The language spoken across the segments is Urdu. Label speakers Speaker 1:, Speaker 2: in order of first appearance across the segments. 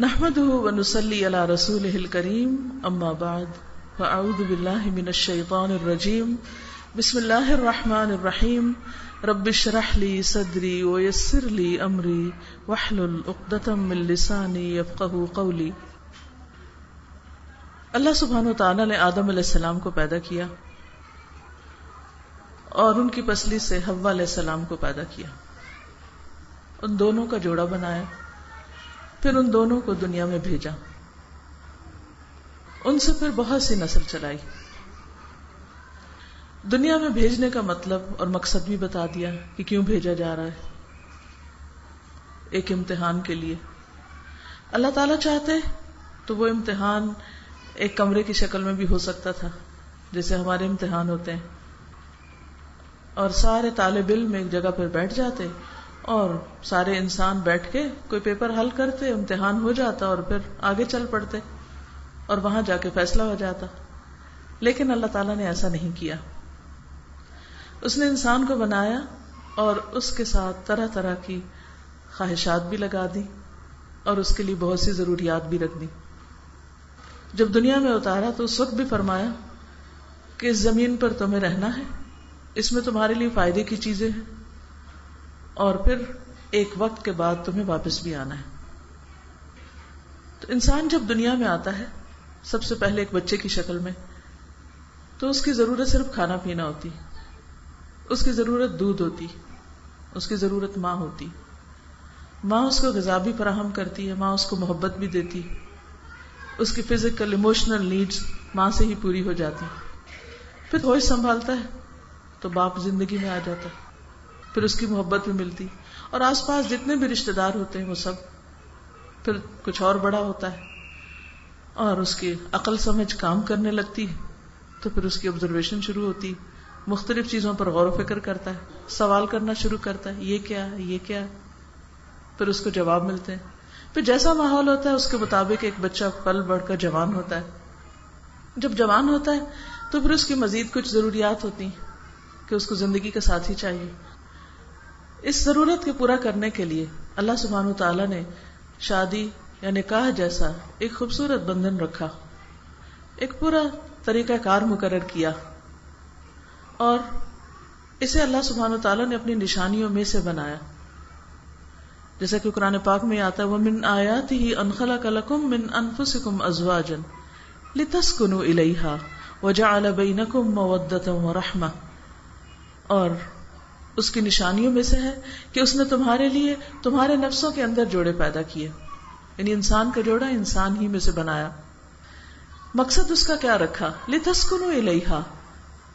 Speaker 1: نحمده ونصلي على رسوله الكريم اما بعد فاعوذ بالله من الشيطان الرجيم. بسم الله الرحمن الرحيم. رب اشرح لي صدري ويسر لي امري واحلل عقدة من لساني يفقهوا قولي. اللہ سبحانہ وتعالی نے آدم علیہ السلام کو پیدا کیا اور ان کی پسلی سے حوا علیہ السلام کو پیدا کیا۔ ان دونوں کا جوڑا بنایا۔ پھر ان دونوں کو دنیا میں بھیجا۔ ان سے پھر بہت سی نسل چلائی۔ دنیا میں بھیجنے کا مطلب اور مقصد بھی بتا دیا کہ کیوں بھیجا جا رہا ہے۔ ایک امتحان کے لیے۔ اللہ تعالی چاہتے تو وہ امتحان ایک کمرے کی شکل میں بھی ہو سکتا تھا، جیسے ہمارے امتحان ہوتے۔ ہیں اور سارے طالب علم ایک جگہ پر بیٹھ جاتے اور سارے انسان بیٹھ کے کوئی پیپر حل کرتے، امتحان ہو جاتا اور پھر آگے چل پڑتے اور وہاں جا کے فیصلہ ہو جاتا۔ لیکن اللہ تعالیٰ نے ایسا نہیں کیا۔ اس نے انسان کو بنایا اور اس کے ساتھ طرح طرح کی خواہشات بھی لگا دی اور اس کے لیے بہت سی ضروریات بھی رکھ دی۔ جب دنیا میں اتارا تو اس وقت بھی فرمایا کہ اس زمین پر تمہیں رہنا ہے، اس میں تمہارے لیے فائدے کی چیزیں ہیں۔ اور پھر ایک وقت کے بعد تمہیں واپس بھی آنا ہے۔ تو انسان جب دنیا میں آتا ہے، سب سے پہلے ایک بچے کی شکل میں، تو اس کی ضرورت صرف کھانا پینا ہوتی، اس کی ضرورت دودھ ہوتی، اس کی ضرورت ماں ہوتی۔ ماں اس کو غذا بھی فراہم کرتی ہے، ماں اس کو محبت بھی دیتی۔ اس کی فزیکل ایموشنل نیڈس ماں سے ہی پوری ہو جاتی۔ پھر ہوش سنبھالتا ہے، تو باپ زندگی میں آ جاتا ہے۔ پھر اس کی محبت بھی ملتی۔ اور آس پاس جتنے بھی رشتے دار ہوتے ہیں وہ سب پھر کچھ اور بڑا ہوتا ہے۔ اور اس کی عقل سمجھ کام کرنے لگتی ہے۔ تو پھر اس کی آبزرویشن شروع ہوتی مختلف چیزوں پر غور و فکر کرتا ہے۔ سوال کرنا شروع کرتا ہے۔ یہ کیا ہے؟ یہ کیا ہے؟ پھر اس کو جواب ملتے ہیں۔ پھر جیسا ماحول ہوتا ہے، اس کے مطابق ایک بچہ پل بڑھ کر جوان ہوتا ہے۔ جب جوان ہوتا ہے، تو پھر اس کی مزید کچھ ضروریات ہوتی ہیں کہ اس کو زندگی کا ساتھی چاہیے۔ اس ضرورت کے پورا کرنے کے لیے اللہ سبحانہ تعالیٰ نے شادی یا نکاح جیسا ایک خوبصورت بندھن رکھا، ایک پورا طریقہ کار مقرر کیا اور اسے اللہ سبحانہ تعالیٰ نے اپنی نشانیوں میں سے بنایا۔ جیسا کہ قرآن پاک میں آتا ہے وہ من آیات ہی انخلا کلکم من انفسکم ازواجن لتسکنوا الیہا وجعل بینکم مودتا ورحمہ اور اس کی نشانیوں میں سے ہے کہ اس نے تمہارے لیے تمہارے نفسوں کے اندر جوڑے پیدا کیے۔ یعنی انسان کا جوڑا انسان ہی میں سے بنایا۔ مقصد اس کا کیا رکھا؟ لتسکنوا الیہا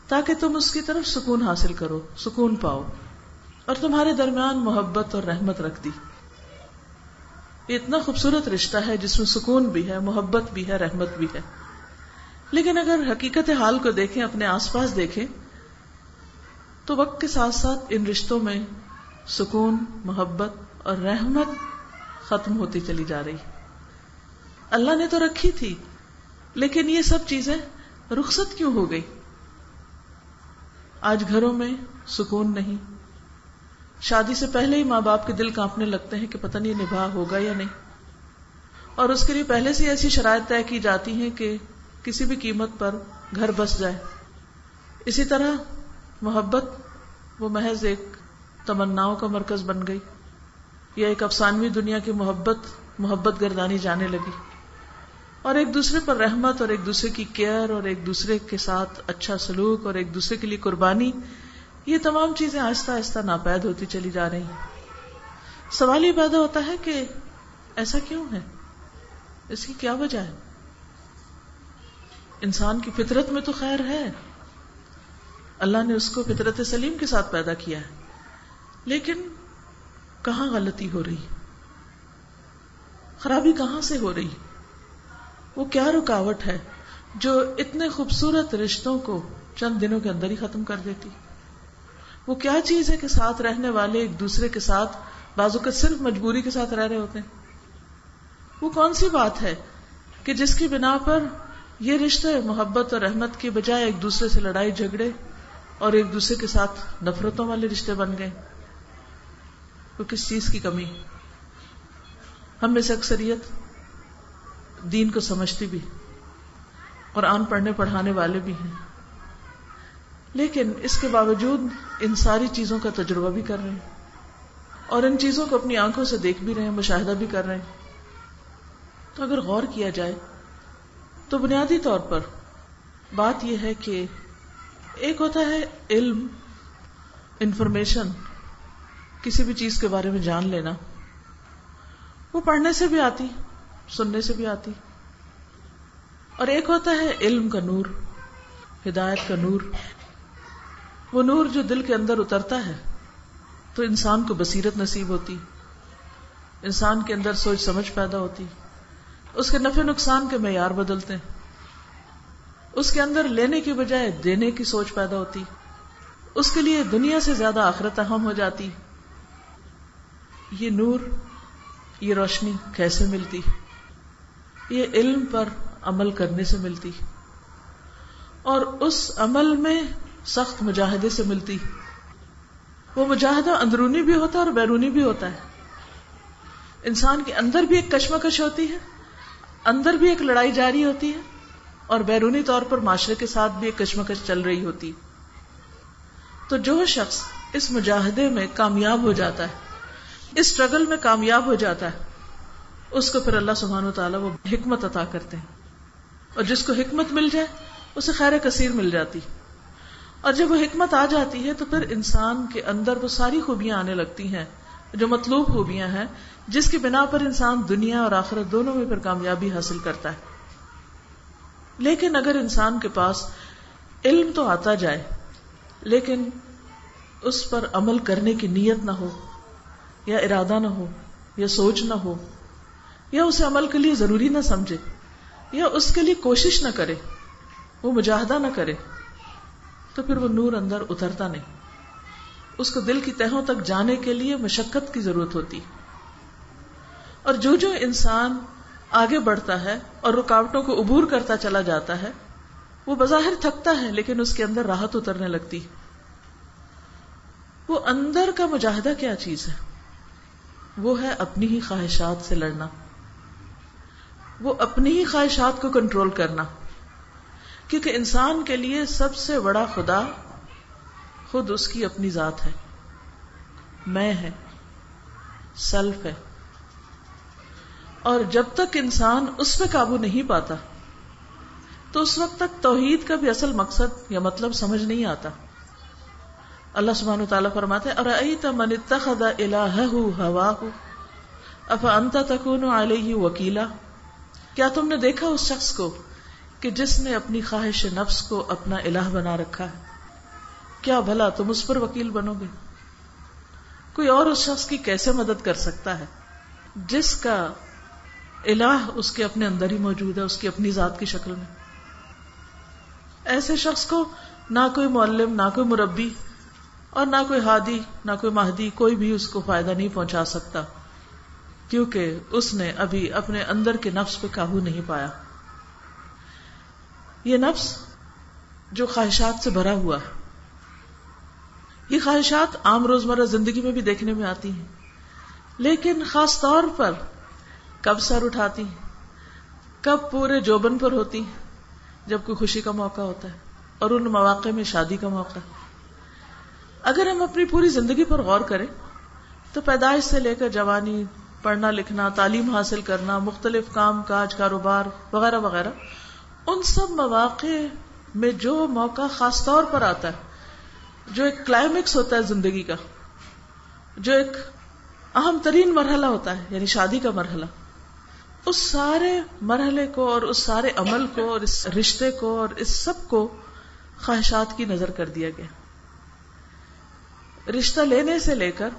Speaker 1: تاکہ تم اس کی طرف سکون حاصل کرو، سکون پاؤ، اور تمہارے درمیان محبت اور رحمت رکھ دی۔ یہ اتنا خوبصورت رشتہ ہے جس میں سکون بھی ہے، محبت بھی ہے، رحمت بھی ہے۔ لیکن اگر حقیقت حال کو دیکھیں، اپنے آس پاس دیکھیں تو وقت کے ساتھ ساتھ ان رشتوں میں سکون، محبت اور رحمت ختم ہوتی چلی جا رہی۔ اللہ نے تو رکھی تھی، لیکن یہ سب چیزیں رخصت کیوں ہو گئی؟ آج گھروں میں سکون نہیں۔ شادی سے پہلے ہی ماں باپ کے دل کانپنے لگتے ہیں کہ پتہ نہیں نباہ ہوگا یا نہیں۔ اور اس کے لیے پہلے سے ایسی شرائط طے کی جاتی ہیں کہ کسی بھی قیمت پر گھر بس جائے۔ اسی طرح محبت، وہ محض ایک تمناؤں کا مرکز بن گئی، یا ایک افسانوی دنیا کی محبت محبت گردانی جانے لگی۔ اور ایک دوسرے پر رحمت، اور ایک دوسرے کی کیئر، اور ایک دوسرے کے ساتھ اچھا سلوک، اور ایک دوسرے کے لیے قربانی، یہ تمام چیزیں آہستہ آہستہ ناپید ہوتی چلی جا رہی ہیں۔ سوال یہ پیدا ہوتا ہے کہ ایسا کیوں ہے؟ اس کی کیا وجہ ہے؟ انسان کی فطرت میں تو خیر ہے۔ اللہ نے اس کو فطرت سلیم کے ساتھ پیدا کیا ہے۔ لیکن کہاں غلطی ہو رہی؟ خرابی کہاں سے ہو رہی؟ وہ کیا رکاوٹ ہے جو اتنے خوبصورت رشتوں کو چند دنوں کے اندر ہی ختم کر دیتی؟ وہ کیا چیز ہے کہ ساتھ رہنے والے ایک دوسرے کے ساتھ بازو کا صرف مجبوری کے ساتھ رہ رہے ہوتے ہیں؟ وہ کون سی بات ہے کہ جس کی بنا پر یہ رشتے محبت اور رحمت کی بجائے ایک دوسرے سے لڑائی جھگڑے اور ایک دوسرے کے ساتھ نفرتوں والے رشتے بن گئے۔ وہ کس چیز کی کمی؟ ہم میں سے اکثریت دین کو سمجھتی بھی، قرآن پڑھنے پڑھانے والے بھی ہیں۔ لیکن اس کے باوجود ان ساری چیزوں کا تجربہ بھی کر رہے ہیں۔ اور ان چیزوں کو اپنی آنکھوں سے دیکھ بھی رہے ہیں، مشاہدہ بھی کر رہے ہیں۔ تو اگر غور کیا جائے تو بنیادی طور پر بات یہ ہے کہ ایک ہوتا ہے علم انفارمیشن کسی بھی چیز کے بارے میں جان لینا۔ وہ پڑھنے سے بھی آتی، سننے سے بھی آتی۔ اور ایک ہوتا ہے علم کا نور، ہدایت کا نور۔ وہ نور جو دل کے اندر اترتا ہے، تو انسان کو بصیرت نصیب ہوتی۔ انسان کے اندر سوچ سمجھ پیدا ہوتی۔ اس کے نفع نقصان کے معیار بدلتے۔ ہیں اس کے اندر لینے کی بجائے دینے کی سوچ پیدا ہوتی۔ اس کے لیے دنیا سے زیادہ آخرت اہم ہو جاتی۔ یہ نور، یہ روشنی کیسے ملتی؟ یہ علم پر عمل کرنے سے ملتی۔ اور اس عمل میں سخت مجاہدے سے ملتی۔ وہ مجاہدہ اندرونی بھی ہوتا ہے اور بیرونی بھی ہوتا ہے۔ انسان کے اندر بھی ایک کشمکش ہوتی ہے، اندر بھی ایک لڑائی جاری ہوتی ہے۔ اور بیرونی طور پر معاشرے کے ساتھ بھی ایک کشمکش چل رہی ہوتی۔ تو جو شخص اس مجاہدے میں کامیاب ہو جاتا ہے، اس اسٹرگل میں کامیاب ہو جاتا ہے، اس کو پھر اللہ سبحانہ و تعالیٰ وہ حکمت عطا کرتے ہیں۔ اور جس کو حکمت مل جائے، اسے خیر کثیر مل جاتی۔ اور جب وہ حکمت آ جاتی ہے، تو پھر انسان کے اندر وہ ساری خوبیاں آنے لگتی ہیں، جو مطلوب خوبیاں ہیں، جس کی بنا پر انسان دنیا اور آخرت دونوں میں پھر کامیابی حاصل کرتا ہے۔ لیکن اگر انسان کے پاس علم تو آتا جائے، لیکن اس پر عمل کرنے کی نیت نہ ہو، یا ارادہ نہ ہو، یا سوچ نہ ہو، یا اسے عمل کے لیے ضروری نہ سمجھے، یا اس کے لیے کوشش نہ کرے، وہ مجاہدہ نہ کرے، تو پھر وہ نور اندر اترتا نہیں۔ اس کو دل کی تہوں تک جانے کے لیے مشقت کی ضرورت ہوتی۔ اور جو جو انسان آگے بڑھتا ہے اور رکاوٹوں کو عبور کرتا چلا جاتا ہے، وہ بظاہر تھکتا ہے لیکن اس کے اندر راحت اترنے لگتی۔ وہ اندر کا مجاہدہ کیا چیز ہے؟ وہ ہے اپنی ہی خواہشات سے لڑنا۔ وہ اپنی ہی خواہشات کو کنٹرول کرنا۔ کیونکہ انسان کے لیے سب سے بڑا خدا خود اس کی اپنی ذات ہے۔ میں ہے، سیلف ہے۔ اور جب تک انسان اس پہ قابو نہیں پاتا، تو اس وقت تک توحید کا بھی اصل مقصد یا مطلب سمجھ نہیں آتا۔ اللہ سبحانہ تعالیٰ فرماتے من اتخذ ہوا اف انت تکون علیہ وکیلا؟ کیا تم نے دیکھا اس شخص کو کہ جس نے اپنی خواہش نفس کو اپنا الہ بنا رکھا ہے؟ کیا بھلا تم اس پر وکیل بنو گے؟ کوئی اور اس شخص کی کیسے مدد کر سکتا ہے؟ جس کا الہ اس کے اپنے اندر ہی موجود ہے، اس کی اپنی ذات کی شکل میں۔ ایسے شخص کو نہ کوئی معلم، نہ کوئی مربی اور نہ کوئی ہادی، نہ کوئی مہدی، کوئی بھی اس کو فائدہ نہیں پہنچا سکتا، کیونکہ اس نے ابھی اپنے اندر کے نفس پہ قابو نہیں پایا۔ یہ نفس جو خواہشات سے بھرا ہوا ہے، یہ خواہشات عام روزمرہ زندگی میں بھی دیکھنے میں آتی ہیں، لیکن خاص طور پر کب سر اٹھاتی کب پورے جوبن پر ہوتی جب کوئی خوشی کا موقع ہوتا ہے اور ان مواقع میں شادی کا موقع اگر ہم اپنی پوری زندگی پر غور کریں، تو پیدائش سے لے کر جوانی، پڑھنا لکھنا، تعلیم حاصل کرنا، مختلف کام کاج، کاروبار، وغیرہ وغیرہ، ان سب مواقع میں جو موقع خاص طور پر آتا ہے، جو ایک کلائمیکس ہوتا ہے زندگی کا، جو ایک اہم ترین مرحلہ ہوتا ہے یعنی شادی کا مرحلہ اس سارے مرحلے کو اور اس سارے عمل کو اور اس رشتے کو اور اس سب کو خواہشات کی نظر کر دیا گیا۔ رشتہ لینے سے لے کر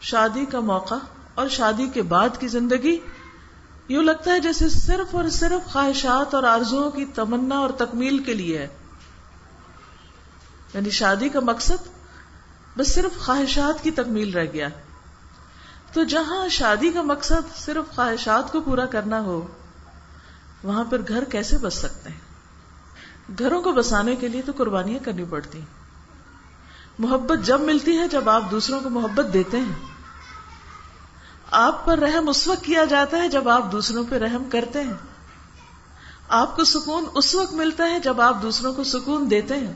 Speaker 1: شادی کا موقع اور شادی کے بعد کی زندگی، یوں لگتا ہے جیسے صرف اور صرف خواہشات اور آرزو کی تمنا اور تکمیل کے لیے ہے۔ یعنی شادی کا مقصد بس صرف خواہشات کی تکمیل رہ گیا۔ تو جہاں شادی کا مقصد صرف خواہشات کو پورا کرنا ہو، وہاں پر گھر کیسے بس سکتے ہیں؟ گھروں کو بسانے کے لیے تو قربانیاں کرنی پڑتی۔ محبت جب ملتی ہے جب آپ دوسروں کو محبت دیتے ہیں۔ آپ پر رحم اس وقت کیا جاتا ہے جب آپ دوسروں پہ رحم کرتے ہیں۔ آپ کو سکون اس وقت ملتا ہے جب آپ دوسروں کو سکون دیتے ہیں۔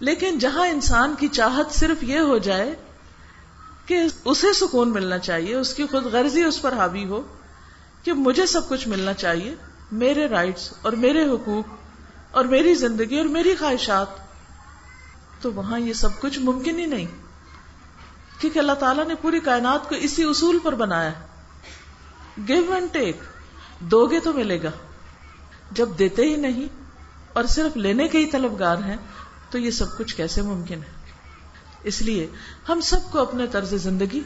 Speaker 1: لیکن جہاں انسان کی چاہت صرف یہ ہو جائے کہ اسے سکون ملنا چاہیے، اس کی خود غرضی اس پر حاوی ہو کہ مجھے سب کچھ ملنا چاہیے، میرے رائٹس اور میرے حقوق اور میری زندگی اور میری خواہشات۔ تو وہاں یہ سب کچھ ممکن ہی نہیں، کیونکہ اللہ تعالیٰ نے پوری کائنات کو اسی اصول پر بنایا۔ گیو اینڈ ٹیک دو گے تو ملے گا۔ جب دیتے ہی نہیں اور صرف لینے کے ہی طلبگار ہیں، تو یہ سب کچھ کیسے ممکن ہے؟ اس لیے ہم سب کو اپنے طرز زندگی،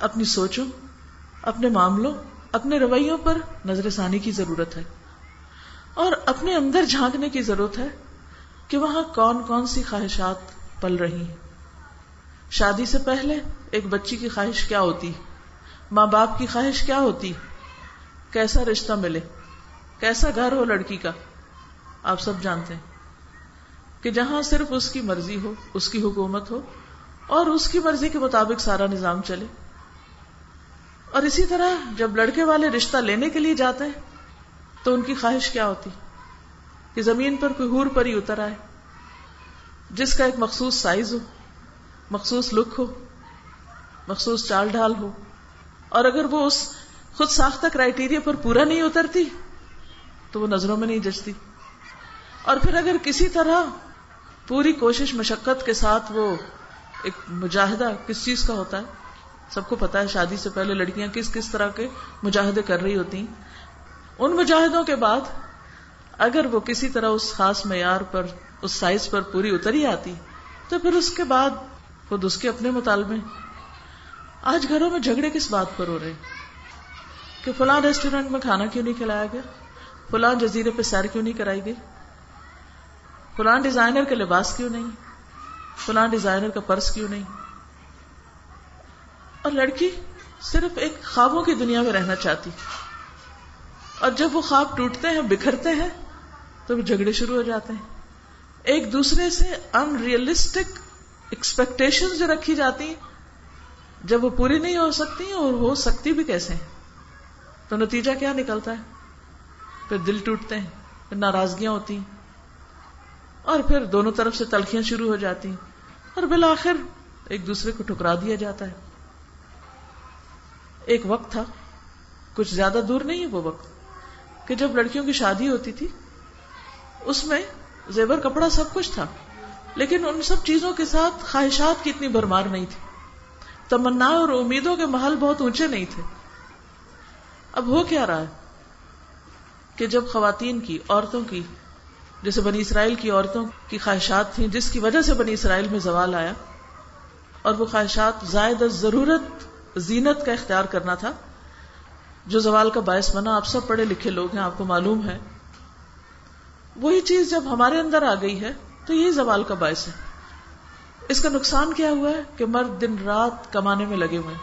Speaker 1: اپنی سوچوں، اپنے معاملوں، اپنے رویوں پر نظر ثانی کی ضرورت ہے۔ اور اپنے اندر جھانکنے کی ضرورت ہے کہ وہاں کون کون سی خواہشات پل رہی ہیں۔ شادی سے پہلے ایک بچی کی خواہش کیا ہوتی؟ ماں باپ کی خواہش کیا ہوتی؟ کیسا رشتہ ملے؟ کیسا گھر ہو لڑکی کا؟ آپ سب جانتے ہیں کہ جہاں صرف اس کی مرضی ہو، اس کی حکومت ہو اور اس کی مرضی کے مطابق سارا نظام چلے۔ اور اسی طرح جب لڑکے والے رشتہ لینے کے لیے جاتے ہیں، تو ان کی خواہش کیا ہوتی؟ کہ زمین پر کوئی ہور پر ہی اتر آئے، جس کا ایک مخصوص سائز ہو، مخصوص لک ہو، مخصوص چال ڈھال ہو۔ اور اگر وہ اس خود ساختہ کرائٹیریا پر پورا نہیں اترتی، تو وہ نظروں میں نہیں جچتی۔ اور پھر اگر کسی طرح پوری کوشش مشقت کے ساتھ وہ ایک مجاہدہ کس چیز کا ہوتا ہے؟ سب کو پتا ہے شادی سے پہلے لڑکیاں کس کس طرح کے مجاہدے کر رہی ہوتی ان مجاہدوں کے بعد اگر وہ کسی طرح اس خاص معیار پر، اس سائز پر پوری اتری آتی، تو پھر اس کے بعد خود اس کے اپنے مطالبے۔ آج گھروں میں جھگڑے کس بات پر ہو رہے کہ فلاں ریسٹورینٹ میں کھانا کیوں نہیں کھلایا گیا؟ فلاں جزیرے پہ سیر کیوں نہیں کرائی گئی؟ فلاں ڈیزائنر کے لباس کیوں نہیں؟ فلاں ڈیزائنر کا پرس کیوں نہیں؟ اور لڑکی صرف ایک خوابوں کی دنیا میں رہنا چاہتی۔ اور جب وہ خواب ٹوٹتے ہیں، بکھرتے ہیں، تو وہ جھگڑے شروع ہو جاتے ہیں۔ ایک دوسرے سے ان ریئلسٹک ایکسپیکٹیشن جو رکھی جاتی ہیں۔ جب وہ پوری نہیں ہو سکتی اور ہو سکتی بھی کیسے؟ تو نتیجہ کیا نکلتا ہے؟ پھر دل ٹوٹتے ہیں، پھر ناراضگیاں ہوتی ہیں۔ اور پھر دونوں طرف سے تلخیاں شروع ہو جاتی ہیں۔ اور بالآخر ایک دوسرے کو ٹھکرا دیا جاتا ہے۔ ایک وقت تھا، کچھ زیادہ دور نہیں ہے وہ وقت، کہ جب لڑکیوں کی شادی ہوتی تھی، اس میں زیور کپڑا سب کچھ تھا، لیکن ان سب چیزوں کے ساتھ خواہشات کی اتنی بھرمار نہیں تھی۔ تمنا اور امیدوں کے محل بہت اونچے نہیں تھے۔ اب ہو کیا رہا ہے کہ جب خواتین کی، عورتوں کی جیسے بنی اسرائیل کی عورتوں کی خواہشات تھیں، جس کی وجہ سے بنی اسرائیل میں زوال آیا۔ اور وہ خواہشات زائد ضرورت زینت کا اختیار کرنا تھا۔ جو زوال کا باعث بنا، آپ سب پڑھے لکھے لوگ ہیں، آپ کو معلوم ہے۔ وہی چیز جب ہمارے اندر آ گئی ہے، تو یہی زوال کا باعث ہے۔ اس کا نقصان کیا ہوا ہے؟ کہ مرد دن رات کمانے میں لگے ہوئے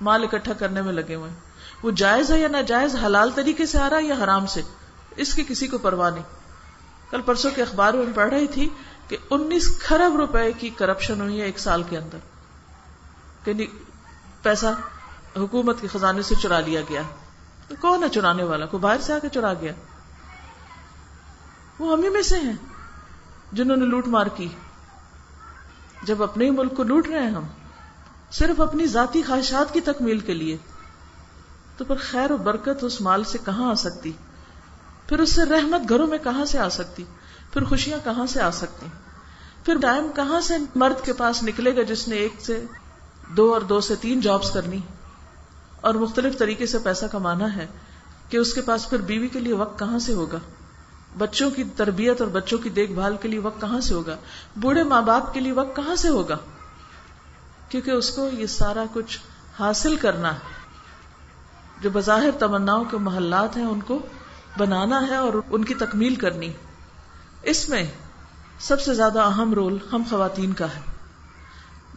Speaker 1: مال اکٹھا کرنے میں لگے ہوئے وہ جائز ہے یا ناجائز، حلال طریقے سے آ رہا ہے یا حرام سے؟ اس کی کسی کو پرواہ نہیں۔ کل پرسوں کے اخبار میں پڑھ رہی تھی کہ انیس خرب روپے کی کرپشن ہوئی ہے ایک سال کے اندر۔ یعنی پیسہ حکومت کے خزانے سے چرا لیا گیا۔ کون ہے چرانے والا؟ کو باہر سے آ کے چرا گیا؟ وہ ہمیں میں سے ہیں جنہوں نے لوٹ مار کی۔ جب اپنے ہی ملک کو لوٹ رہے ہیں ہم، صرف اپنی ذاتی خواہشات کی تکمیل کے لیے۔ تو پھر خیر و برکت اس مال سے کہاں آ سکتی؟ پھر اس سے رحمت گھروں میں کہاں سے آ سکتی؟ پھر خوشیاں کہاں سے آ سکتی؟ پھر ٹائم کہاں سے مرد کے پاس نکلے گا جس نے ایک سے دو اور دو سے تین جابس کرنی؟ اور مختلف طریقے سے پیسہ کمانا ہے کہ اس کے پاس پھر بیوی کے لیے وقت کہاں سے ہوگا؟ بچوں کی تربیت اور بچوں کی دیکھ بھال کے لیے وقت کہاں سے ہوگا؟ بوڑھے ماں باپ کے لیے وقت کہاں سے ہوگا؟ کیونکہ اس کو یہ سارا کچھ حاصل کرنا ہے۔ جو بظاہر تمناؤں کے محلات ہیں، ان کو بنانا ہے اور ان کی تکمیل کرنی۔ اس میں سب سے زیادہ اہم رول ہم خواتین کا ہے۔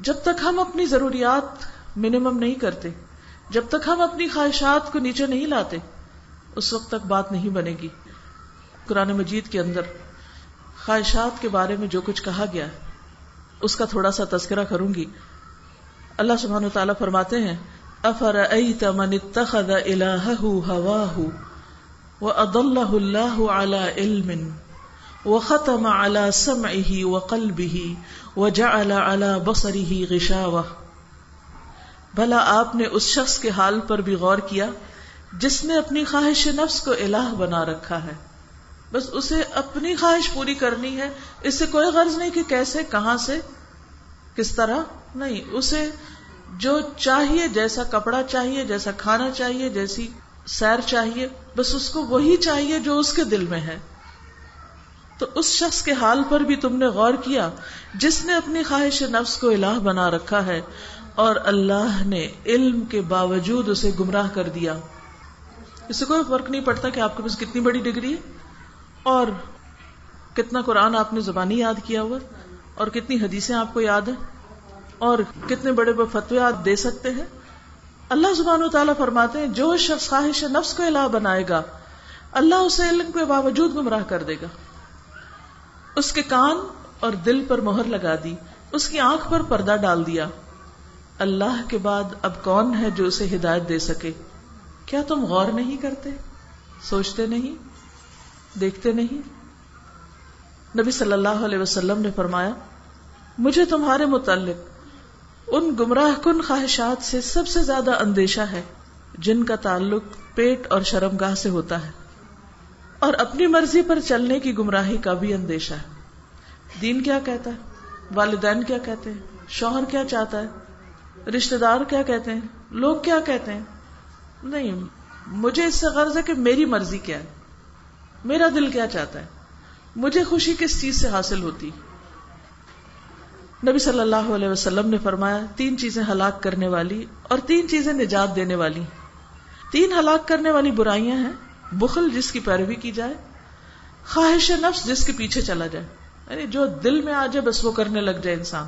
Speaker 1: جب تک ہم اپنی ضروریات منیمم نہیں کرتے، جب تک ہم اپنی خواہشات کو نیچے نہیں لاتے، اس وقت تک بات نہیں بنے گی۔ قرآن مجید کے اندر خواہشات کے بارے میں جو کچھ کہا گیا ہے، اس کا تھوڑا سا تذکرہ کروں گی۔ اللہ سبحانہ تعالیٰ فرماتے ہیں افر من اتخذ الہہ ہواہ؟ وأضله الله على علم وختم على سمعه وقلبه وجعل على بصره غشاوة. بھلا آپ نے اس شخص کے حال پر بھی غور کیا جس نے اپنی خواہش نفس کو الہ بنا رکھا ہے؟ بس اسے اپنی خواہش پوری کرنی ہے، اس سے کوئی غرض نہیں کہ کیسے، کہاں سے، کس طرح، نہیں، اسے جو چاہیے جیسا کپڑا چاہیے، جیسا کھانا چاہیے، جیسی سیر چاہیے بس اس کو وہی چاہیے جو اس کے دل میں ہے۔ تو اس شخص کے حال پر بھی تم نے غور کیا، جس نے اپنی خواہش نفس کو الہ بنا رکھا ہے، اور اللہ نے علم کے باوجود اسے گمراہ کر دیا۔ اس سے کوئی فرق نہیں پڑتا کہ آپ کے پاس کتنی بڑی ڈگری ہے، اور کتنا قرآن آپ نے زبانی یاد کیا ہوا، اور کتنی حدیثیں آپ کو یاد ہیں، اور کتنے بڑے بڑے فتوے آپ دے سکتے ہیں۔ اللہ زبان و تعالیٰ فرماتے ہیں، جو شخص خواہش نفس کو الہ بنائے گا، اللہ اسے علم کے باوجود گمراہ کر دے گا۔ اس کے کان اور دل پر مہر لگا دی، اس کی آنکھ پر پردہ ڈال دیا۔ اللہ کے بعد اب کون ہے جو اسے ہدایت دے سکے؟ کیا تم غور نہیں کرتے؟ سوچتے نہیں؟ دیکھتے نہیں؟ نبی صلی اللہ علیہ وسلم نے فرمایا، مجھے تمہارے متعلق ان گمراہ کن خواہشات سے سب سے زیادہ اندیشہ ہے، جن کا تعلق پیٹ اور شرم گاہ سے ہوتا ہے۔ اور اپنی مرضی پر چلنے کی گمراہی کا بھی اندیشہ ہے۔ دین کیا کہتا ہے؟ والدین کیا کہتے ہیں؟ شوہر کیا چاہتا ہے؟ رشتے دار کیا کہتے ہیں؟ لوگ کیا کہتے ہیں؟ نہیں، مجھے اس سے غرض ہے کہ میری مرضی کیا ہے؟ میرا دل کیا چاہتا ہے؟ مجھے خوشی کس چیز سے حاصل ہوتی؟ نبی صلی اللہ علیہ وسلم نے فرمایا، تین چیزیں ہلاک کرنے والی اور تین چیزیں نجات دینے والی۔ تین ہلاک کرنے والی برائیاں ہیں، بخل جس کی پیروی کی جائے، خواہش نفس جس کے پیچھے چلا جائے۔ یعنی جو دل میں آ جائے، بس وہ کرنے لگ جائے انسان۔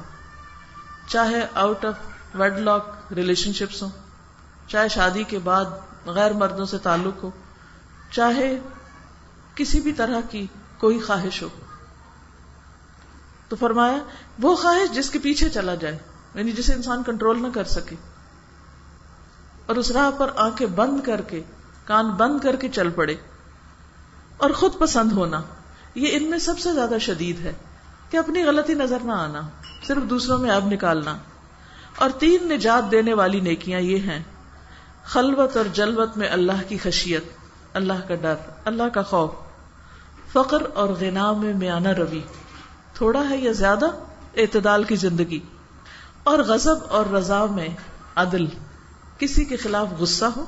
Speaker 1: چاہے out of wedlock relationships ہوں، چاہے شادی کے بعد غیر مردوں سے تعلق ہو، چاہے کسی بھی طرح کی کوئی خواہش ہو۔ تو فرمایا، وہ خواہش جس کے پیچھے چلا جائے یعنی جسے انسان کنٹرول نہ کر سکے۔ اور اس راہ پر آنکھیں بند کر کے، کان بند کر کے چل پڑے۔ اور خود پسند ہونا، یہ ان میں سب سے زیادہ شدید ہے کہ اپنی غلطی نظر نہ آنا، صرف دوسروں میں اب نکالنا۔ اور تین نجات دینے والی نیکیاں یہ ہیں، خلوت اور جلوت میں اللہ کی خشیت، اللہ کا ڈر، اللہ کا خوف، فقر اور غنا میں میانہ روی۔ تھوڑا ہے یا زیادہ اعتدال کی زندگی۔ اور غزب اور رضا میں عدل۔ کسی کے خلاف غصہ ہو،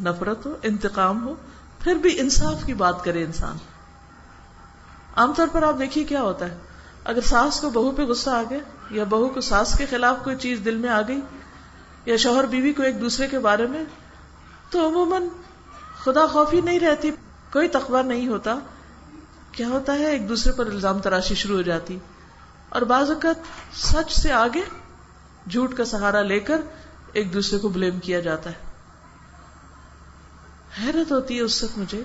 Speaker 1: نفرت ہو، انتقام ہو، پھر بھی انصاف کی بات کرے انسان۔ عام طور پر آپ دیکھیے کیا ہوتا ہے۔ اگر ساس کو بہو پہ غصہ آ گیا یا بہو کو ساس کے خلاف کوئی چیز دل میں آ گئی یا شوہر بیوی کو ایک دوسرے کے بارے میں، تو عموماً خدا خوفی نہیں رہتی، کوئی تقوی نہیں ہوتا۔ کیا ہوتا ہے؟ ایک دوسرے پر الزام تراشی شروع ہو جاتی۔ اور بعض اوقات سچ سے آگے جھوٹ کا سہارا لے کر ایک دوسرے کو بلیم کیا جاتا ہے۔ حیرت ہوتی ہے اس وقت مجھے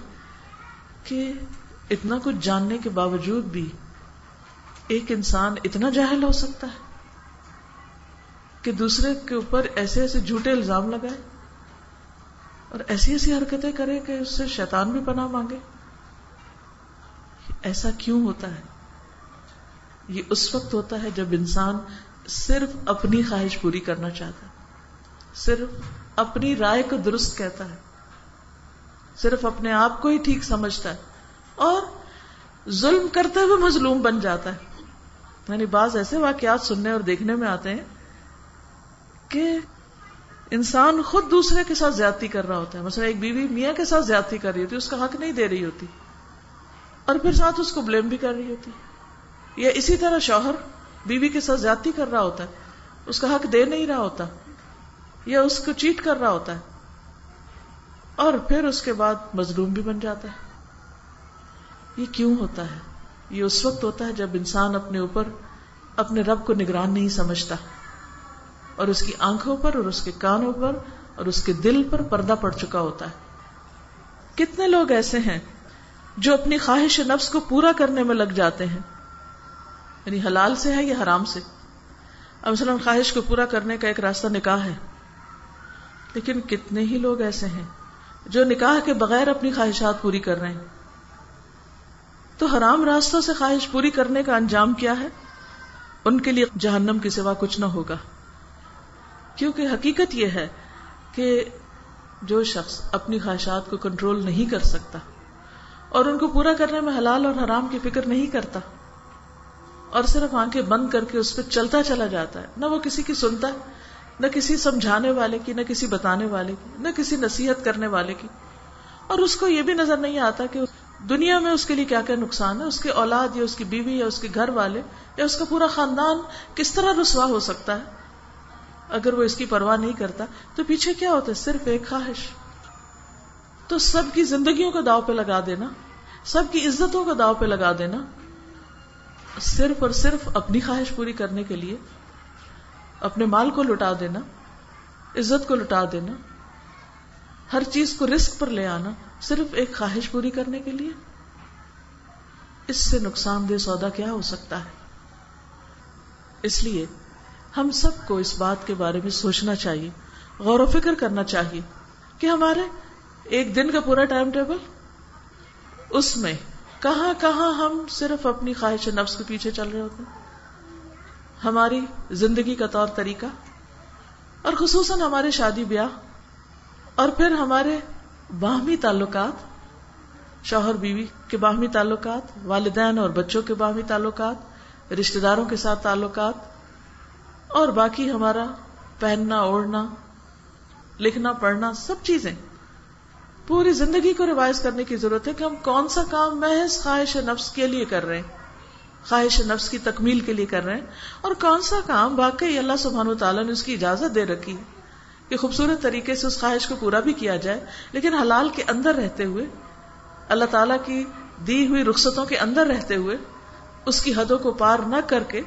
Speaker 1: کہ اتنا کچھ جاننے کے باوجود بھی ایک انسان اتنا جاہل ہو سکتا ہے کہ دوسرے کے اوپر ایسے ایسے جھوٹے الزام لگائے اور ایسی ایسی حرکتیں کرے کہ اس سے شیطان بھی پناہ مانگے۔ ایسا کیوں ہوتا ہے؟ یہ اس وقت ہوتا ہے جب انسان صرف اپنی خواہش پوری کرنا چاہتا ہے، صرف اپنی رائے کو درست کہتا ہے، صرف اپنے آپ کو ہی ٹھیک سمجھتا ہے اور ظلم کرتے ہوئے مظلوم بن جاتا ہے۔ یعنی بعض ایسے واقعات سننے اور دیکھنے میں آتے ہیں کہ انسان خود دوسرے کے ساتھ زیادتی کر رہا ہوتا ہے۔ مثلا ایک بیوی میاں کے ساتھ زیادتی کر رہی ہوتی اس کا حق نہیں دے رہی ہوتی۔ اور پھر ساتھ اس کو بلیم بھی کر رہی ہوتی ہے۔ یا اسی طرح شوہر بیوی کے ساتھ زیادتی کر رہا ہوتا ہے۔ اس کا حق دے نہیں رہا ہوتا۔ یا اس کو چیٹ کر رہا ہوتا ہے۔ اور پھر اس کے بعد مظلوم بھی بن جاتا ہے۔ یہ کیوں ہوتا ہے؟ یہ اس وقت ہوتا ہے جب انسان اپنے اوپر اپنے رب کو نگران نہیں سمجھتا۔ اور اس کی آنکھوں پر اور اس کے کانوں پر اور اس کے دل پر پردہ پڑ چکا ہوتا ہے۔ کتنے لوگ ایسے ہیں جو اپنی خواہش نفس کو پورا کرنے میں لگ جاتے ہیں۔ یعنی حلال سے ہے یا حرام سے؟ اب مثلاً خواہش کو پورا کرنے کا ایک راستہ نکاح ہے۔ لیکن کتنے ہی لوگ ایسے ہیں جو نکاح کے بغیر اپنی خواہشات پوری کر رہے ہیں۔ تو حرام راستوں سے خواہش پوری کرنے کا انجام کیا ہے؟ ان کے لیے جہنم کے سوا کچھ نہ ہوگا۔ کیونکہ حقیقت یہ ہے کہ جو شخص اپنی خواہشات کو کنٹرول نہیں کر سکتا اور ان کو پورا کرنے میں حلال اور حرام کی فکر نہیں کرتا اور صرف آنکھیں بند کر کے اس پہ چلتا چلا جاتا ہے نہ وہ کسی کی سنتا ہے، نہ کسی سمجھانے والے کی، نہ کسی بتانے والے کی، نہ کسی نصیحت کرنے والے کی۔ اور اس کو یہ بھی نظر نہیں آتا کہ دنیا میں اس کے لیے کیا کیا نقصان ہے، اس کے اولاد یا اس کی بیوی یا اس کے گھر والے یا اس کا پورا خاندان کس طرح رسوا ہو سکتا ہے؟ اگر وہ اس کی پرواہ نہیں کرتا تو پیچھے کیا ہوتا ہے؟ صرف ایک خواہش۔ تو سب کی زندگیوں کو داؤ پہ لگا دینا، سب کی عزتوں کو داؤ پہ لگا دینا، صرف اور صرف اپنی خواہش پوری کرنے کے لیے، اپنے مال کو لٹا دینا، عزت کو لٹا دینا، ہر چیز کو رسک پر لے آنا، صرف ایک خواہش پوری کرنے کے لیے۔ اس سے نقصان دہ سودا کیا ہو سکتا ہے؟ اس لیے ہم سب کو اس بات کے بارے میں سوچنا چاہیے، غور و فکر کرنا چاہیے کہ ہمارے ایک دن کا پورا ٹائم ٹیبل؟ اس میں کہاں کہاں ہم صرف اپنی خواہش نفس کے پیچھے چل رہے ہوتے ہیں؟ ہماری زندگی کا طور طریقہ اور خصوصاً ہمارے شادی بیاہ اور پھر ہمارے باہمی تعلقات، شوہر بیوی کے باہمی تعلقات، والدین اور بچوں کے باہمی تعلقات رشتے داروں کے ساتھ تعلقات اور باقی ہمارا پہننا، اوڑھنا، لکھنا، پڑھنا سب چیزیں پوری زندگی کو ریوائز کرنے کی ضرورت ہے کہ ہم کون سا کام محض خواہش نفس کے لیے کر رہے ہیں۔ خواہش نفس کی تکمیل کے لیے کر رہے ہیں۔ اور کون سا کام واقعی اللہ سبحانہ و تعالیٰ نے اس کی اجازت دے رکھی ہے کہ خوبصورت طریقے سے اس خواہش کو پورا بھی کیا جائے، لیکن حلال کے اندر رہتے ہوئے، اللہ تعالی کی دی ہوئی رخصتوں کے اندر رہتے ہوئے اس کی حدوں کو پار نہ کر کے،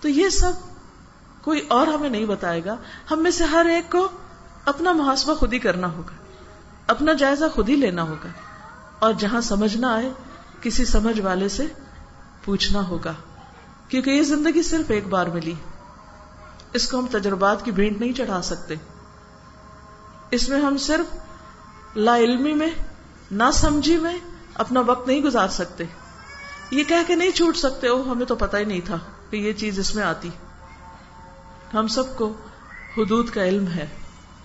Speaker 1: تو یہ سب کوئی اور ہمیں نہیں بتائے گا۔ ہم میں سے ہر ایک کو اپنا محاسبہ خود ہی کرنا ہوگا۔ اپنا جائزہ خود ہی لینا ہوگا اور جہاں سمجھنا آئے، کسی سمجھ والے سے پوچھنا ہوگا، کیونکہ یہ زندگی صرف ایک بار ملی۔ اس کو ہم تجربات کی بھینٹ نہیں چڑھا سکتے۔ اس میں ہم صرف لا علمی میں نہ سمجھی میں اپنا وقت نہیں گزار سکتے۔ یہ کہہ کے نہیں چھوٹ سکتے او ہمیں تو پتہ ہی نہیں تھا کہ یہ چیز اس میں آتی۔ ہم سب کو حدود کا علم ہے۔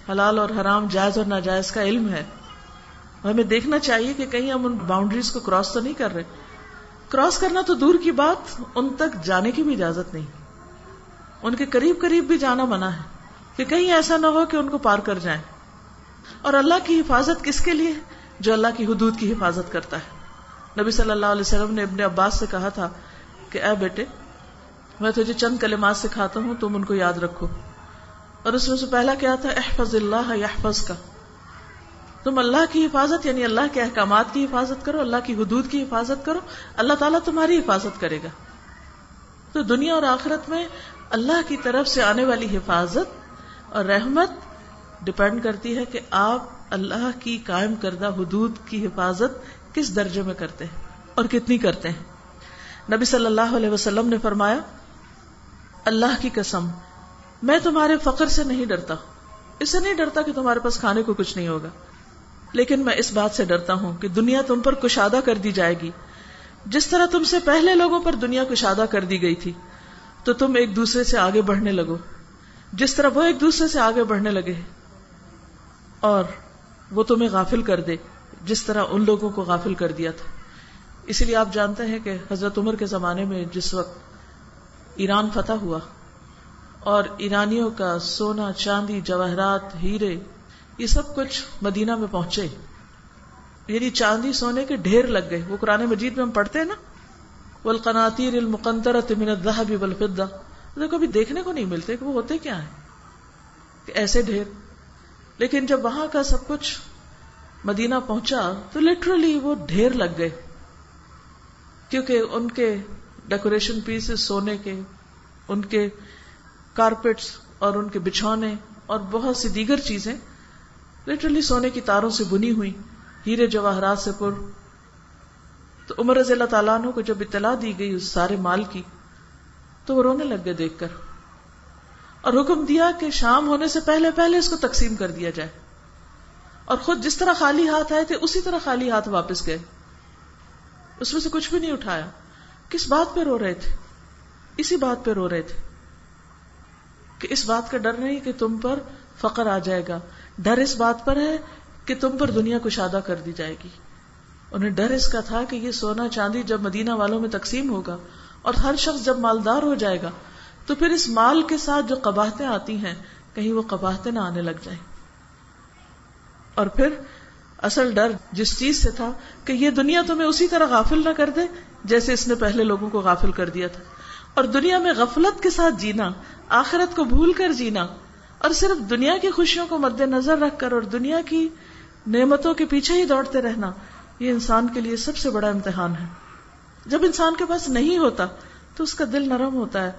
Speaker 1: حلال اور حرام، جائز اور ناجائز کا علم ہے۔ ہمیں دیکھنا چاہیے کہ کہیں ہم ان باؤنڈریز کو کراس تو نہیں کر رہے۔ کراس کرنا تو دور کی بات، ان تک جانے کی بھی اجازت نہیں۔ ان کے قریب قریب بھی جانا منع ہے۔ کہ کہیں ایسا نہ ہو کہ ان کو پار کر جائیں۔ اور اللہ کی حفاظت کس کے لیے؟ جو اللہ کی حدود کی حفاظت کرتا ہے۔ نبی صلی اللہ علیہ وسلم نے ابن عباس سے کہا تھا کہ، اے بیٹے، میں تجھے چند کلمات سکھاتا ہوں، تم ان کو یاد رکھو۔ اور اس میں سے پہلا کیا تھا؟ احفظ اللہ یحفظ کا۔ تم اللہ کی حفاظت یعنی اللہ کے احکامات کی حفاظت کرو، اللہ کی حدود کی حفاظت کرو، اللہ تعالیٰ تمہاری حفاظت کرے گا۔ تو دنیا اور آخرت میں اللہ کی طرف سے آنے والی حفاظت اور رحمت ڈپینڈ کرتی ہے کہ آپ اللہ کی قائم کردہ حدود کی حفاظت کس درجے میں کرتے ہیں اور کتنی کرتے ہیں۔ نبی صلی اللہ علیہ وسلم نے فرمایا، اللہ کی قسم میں تمہارے فقر سے نہیں ڈرتا۔ اس سے نہیں ڈرتا کہ تمہارے پاس کھانے کو کچھ نہیں ہوگا۔ لیکن میں اس بات سے ڈرتا ہوں کہ دنیا تم پر کشادہ کر دی جائے گی۔ جس طرح تم سے پہلے لوگوں پر دنیا کشادہ کر دی گئی تھی، تو تم ایک دوسرے سے آگے بڑھنے لگو۔ جس طرح وہ ایک دوسرے سے آگے بڑھنے لگے، اور وہ تمہیں غافل کر دے، جس طرح ان لوگوں کو غافل کر دیا تھا۔ اسی لیے آپ جانتے ہیں کہ حضرت عمر کے زمانے میں جس وقت ایران فتح ہوا اور ایرانیوں کا سونا، چاندی، جواہرات، ہیرے، یہ سب کچھ مدینہ میں پہنچے۔ یعنی چاندی سونے کے ڈھیر لگ گئے۔ وہ قرآن مجید میں ہم پڑھتے ہیں نا والقناطیر المقنطرة من الذهب والفضة۔ تو کبھی دیکھنے کو نہیں ملتے کہ وہ ہوتے کیا ہیں۔ کہ ایسے ڈھیر۔ لیکن جب وہاں کا سب کچھ مدینہ پہنچا، تو لٹرلی وہ ڈھیر لگ گئے۔ کیونکہ ان کے ڈیکوریشن پیسز سونے کے، ان کے کارپیٹس اور ان کے بچھونے اور بہت سی دیگر چیزیں لٹرلی سونے کی تاروں سے بنی ہوئی ہیرے جواہرات سے پر۔ تو عمر رضی اللہ تعالیٰ عنہ کو جب اطلاع دی گئی اس سارے مال کی، تو وہ رونے لگ گئے دیکھ کر۔ اور حکم دیا کہ شام ہونے سے پہلے پہلے اس کو تقسیم کر دیا جائے۔ اور خود جس طرح خالی ہاتھ آئے تھے، اسی طرح خالی ہاتھ واپس گئے۔ اس میں سے کچھ بھی نہیں اٹھایا۔ کس بات پہ رو رہے تھے؟ اسی بات پہ رو رہے تھے۔ کہ اس بات کا ڈر نہیں کہ تم پر فقر آ جائے گا۔ ڈر اس بات پر ہے کہ تم پر دنیا کو شادہ کر دی جائے گی۔ انہیں ڈر اس کا تھا کہ یہ سونا چاندی جب مدینہ والوں میں تقسیم ہوگا اور ہر شخص جب مالدار ہو جائے گا، تو پھر اس مال کے ساتھ جو قباہتیں آتی ہیں، کہیں وہ قباہتیں نہ آنے لگ جائیں۔ اور پھر اصل ڈر جس چیز سے تھا کہ یہ دنیا تمہیں اسی طرح غافل نہ کر دے جیسے اس نے پہلے لوگوں کو غافل کر دیا تھا۔ اور دنیا میں غفلت کے ساتھ جینا، آخرت کو بھول کر جینا، اور صرف دنیا کی خوشیوں کو مد نظر رکھ کر اور دنیا کی نعمتوں کے پیچھے ہی دوڑتے رہنا، یہ انسان کے لیے سب سے بڑا امتحان ہے۔ جب انسان کے پاس نہیں ہوتا تو اس کا دل نرم ہوتا ہے۔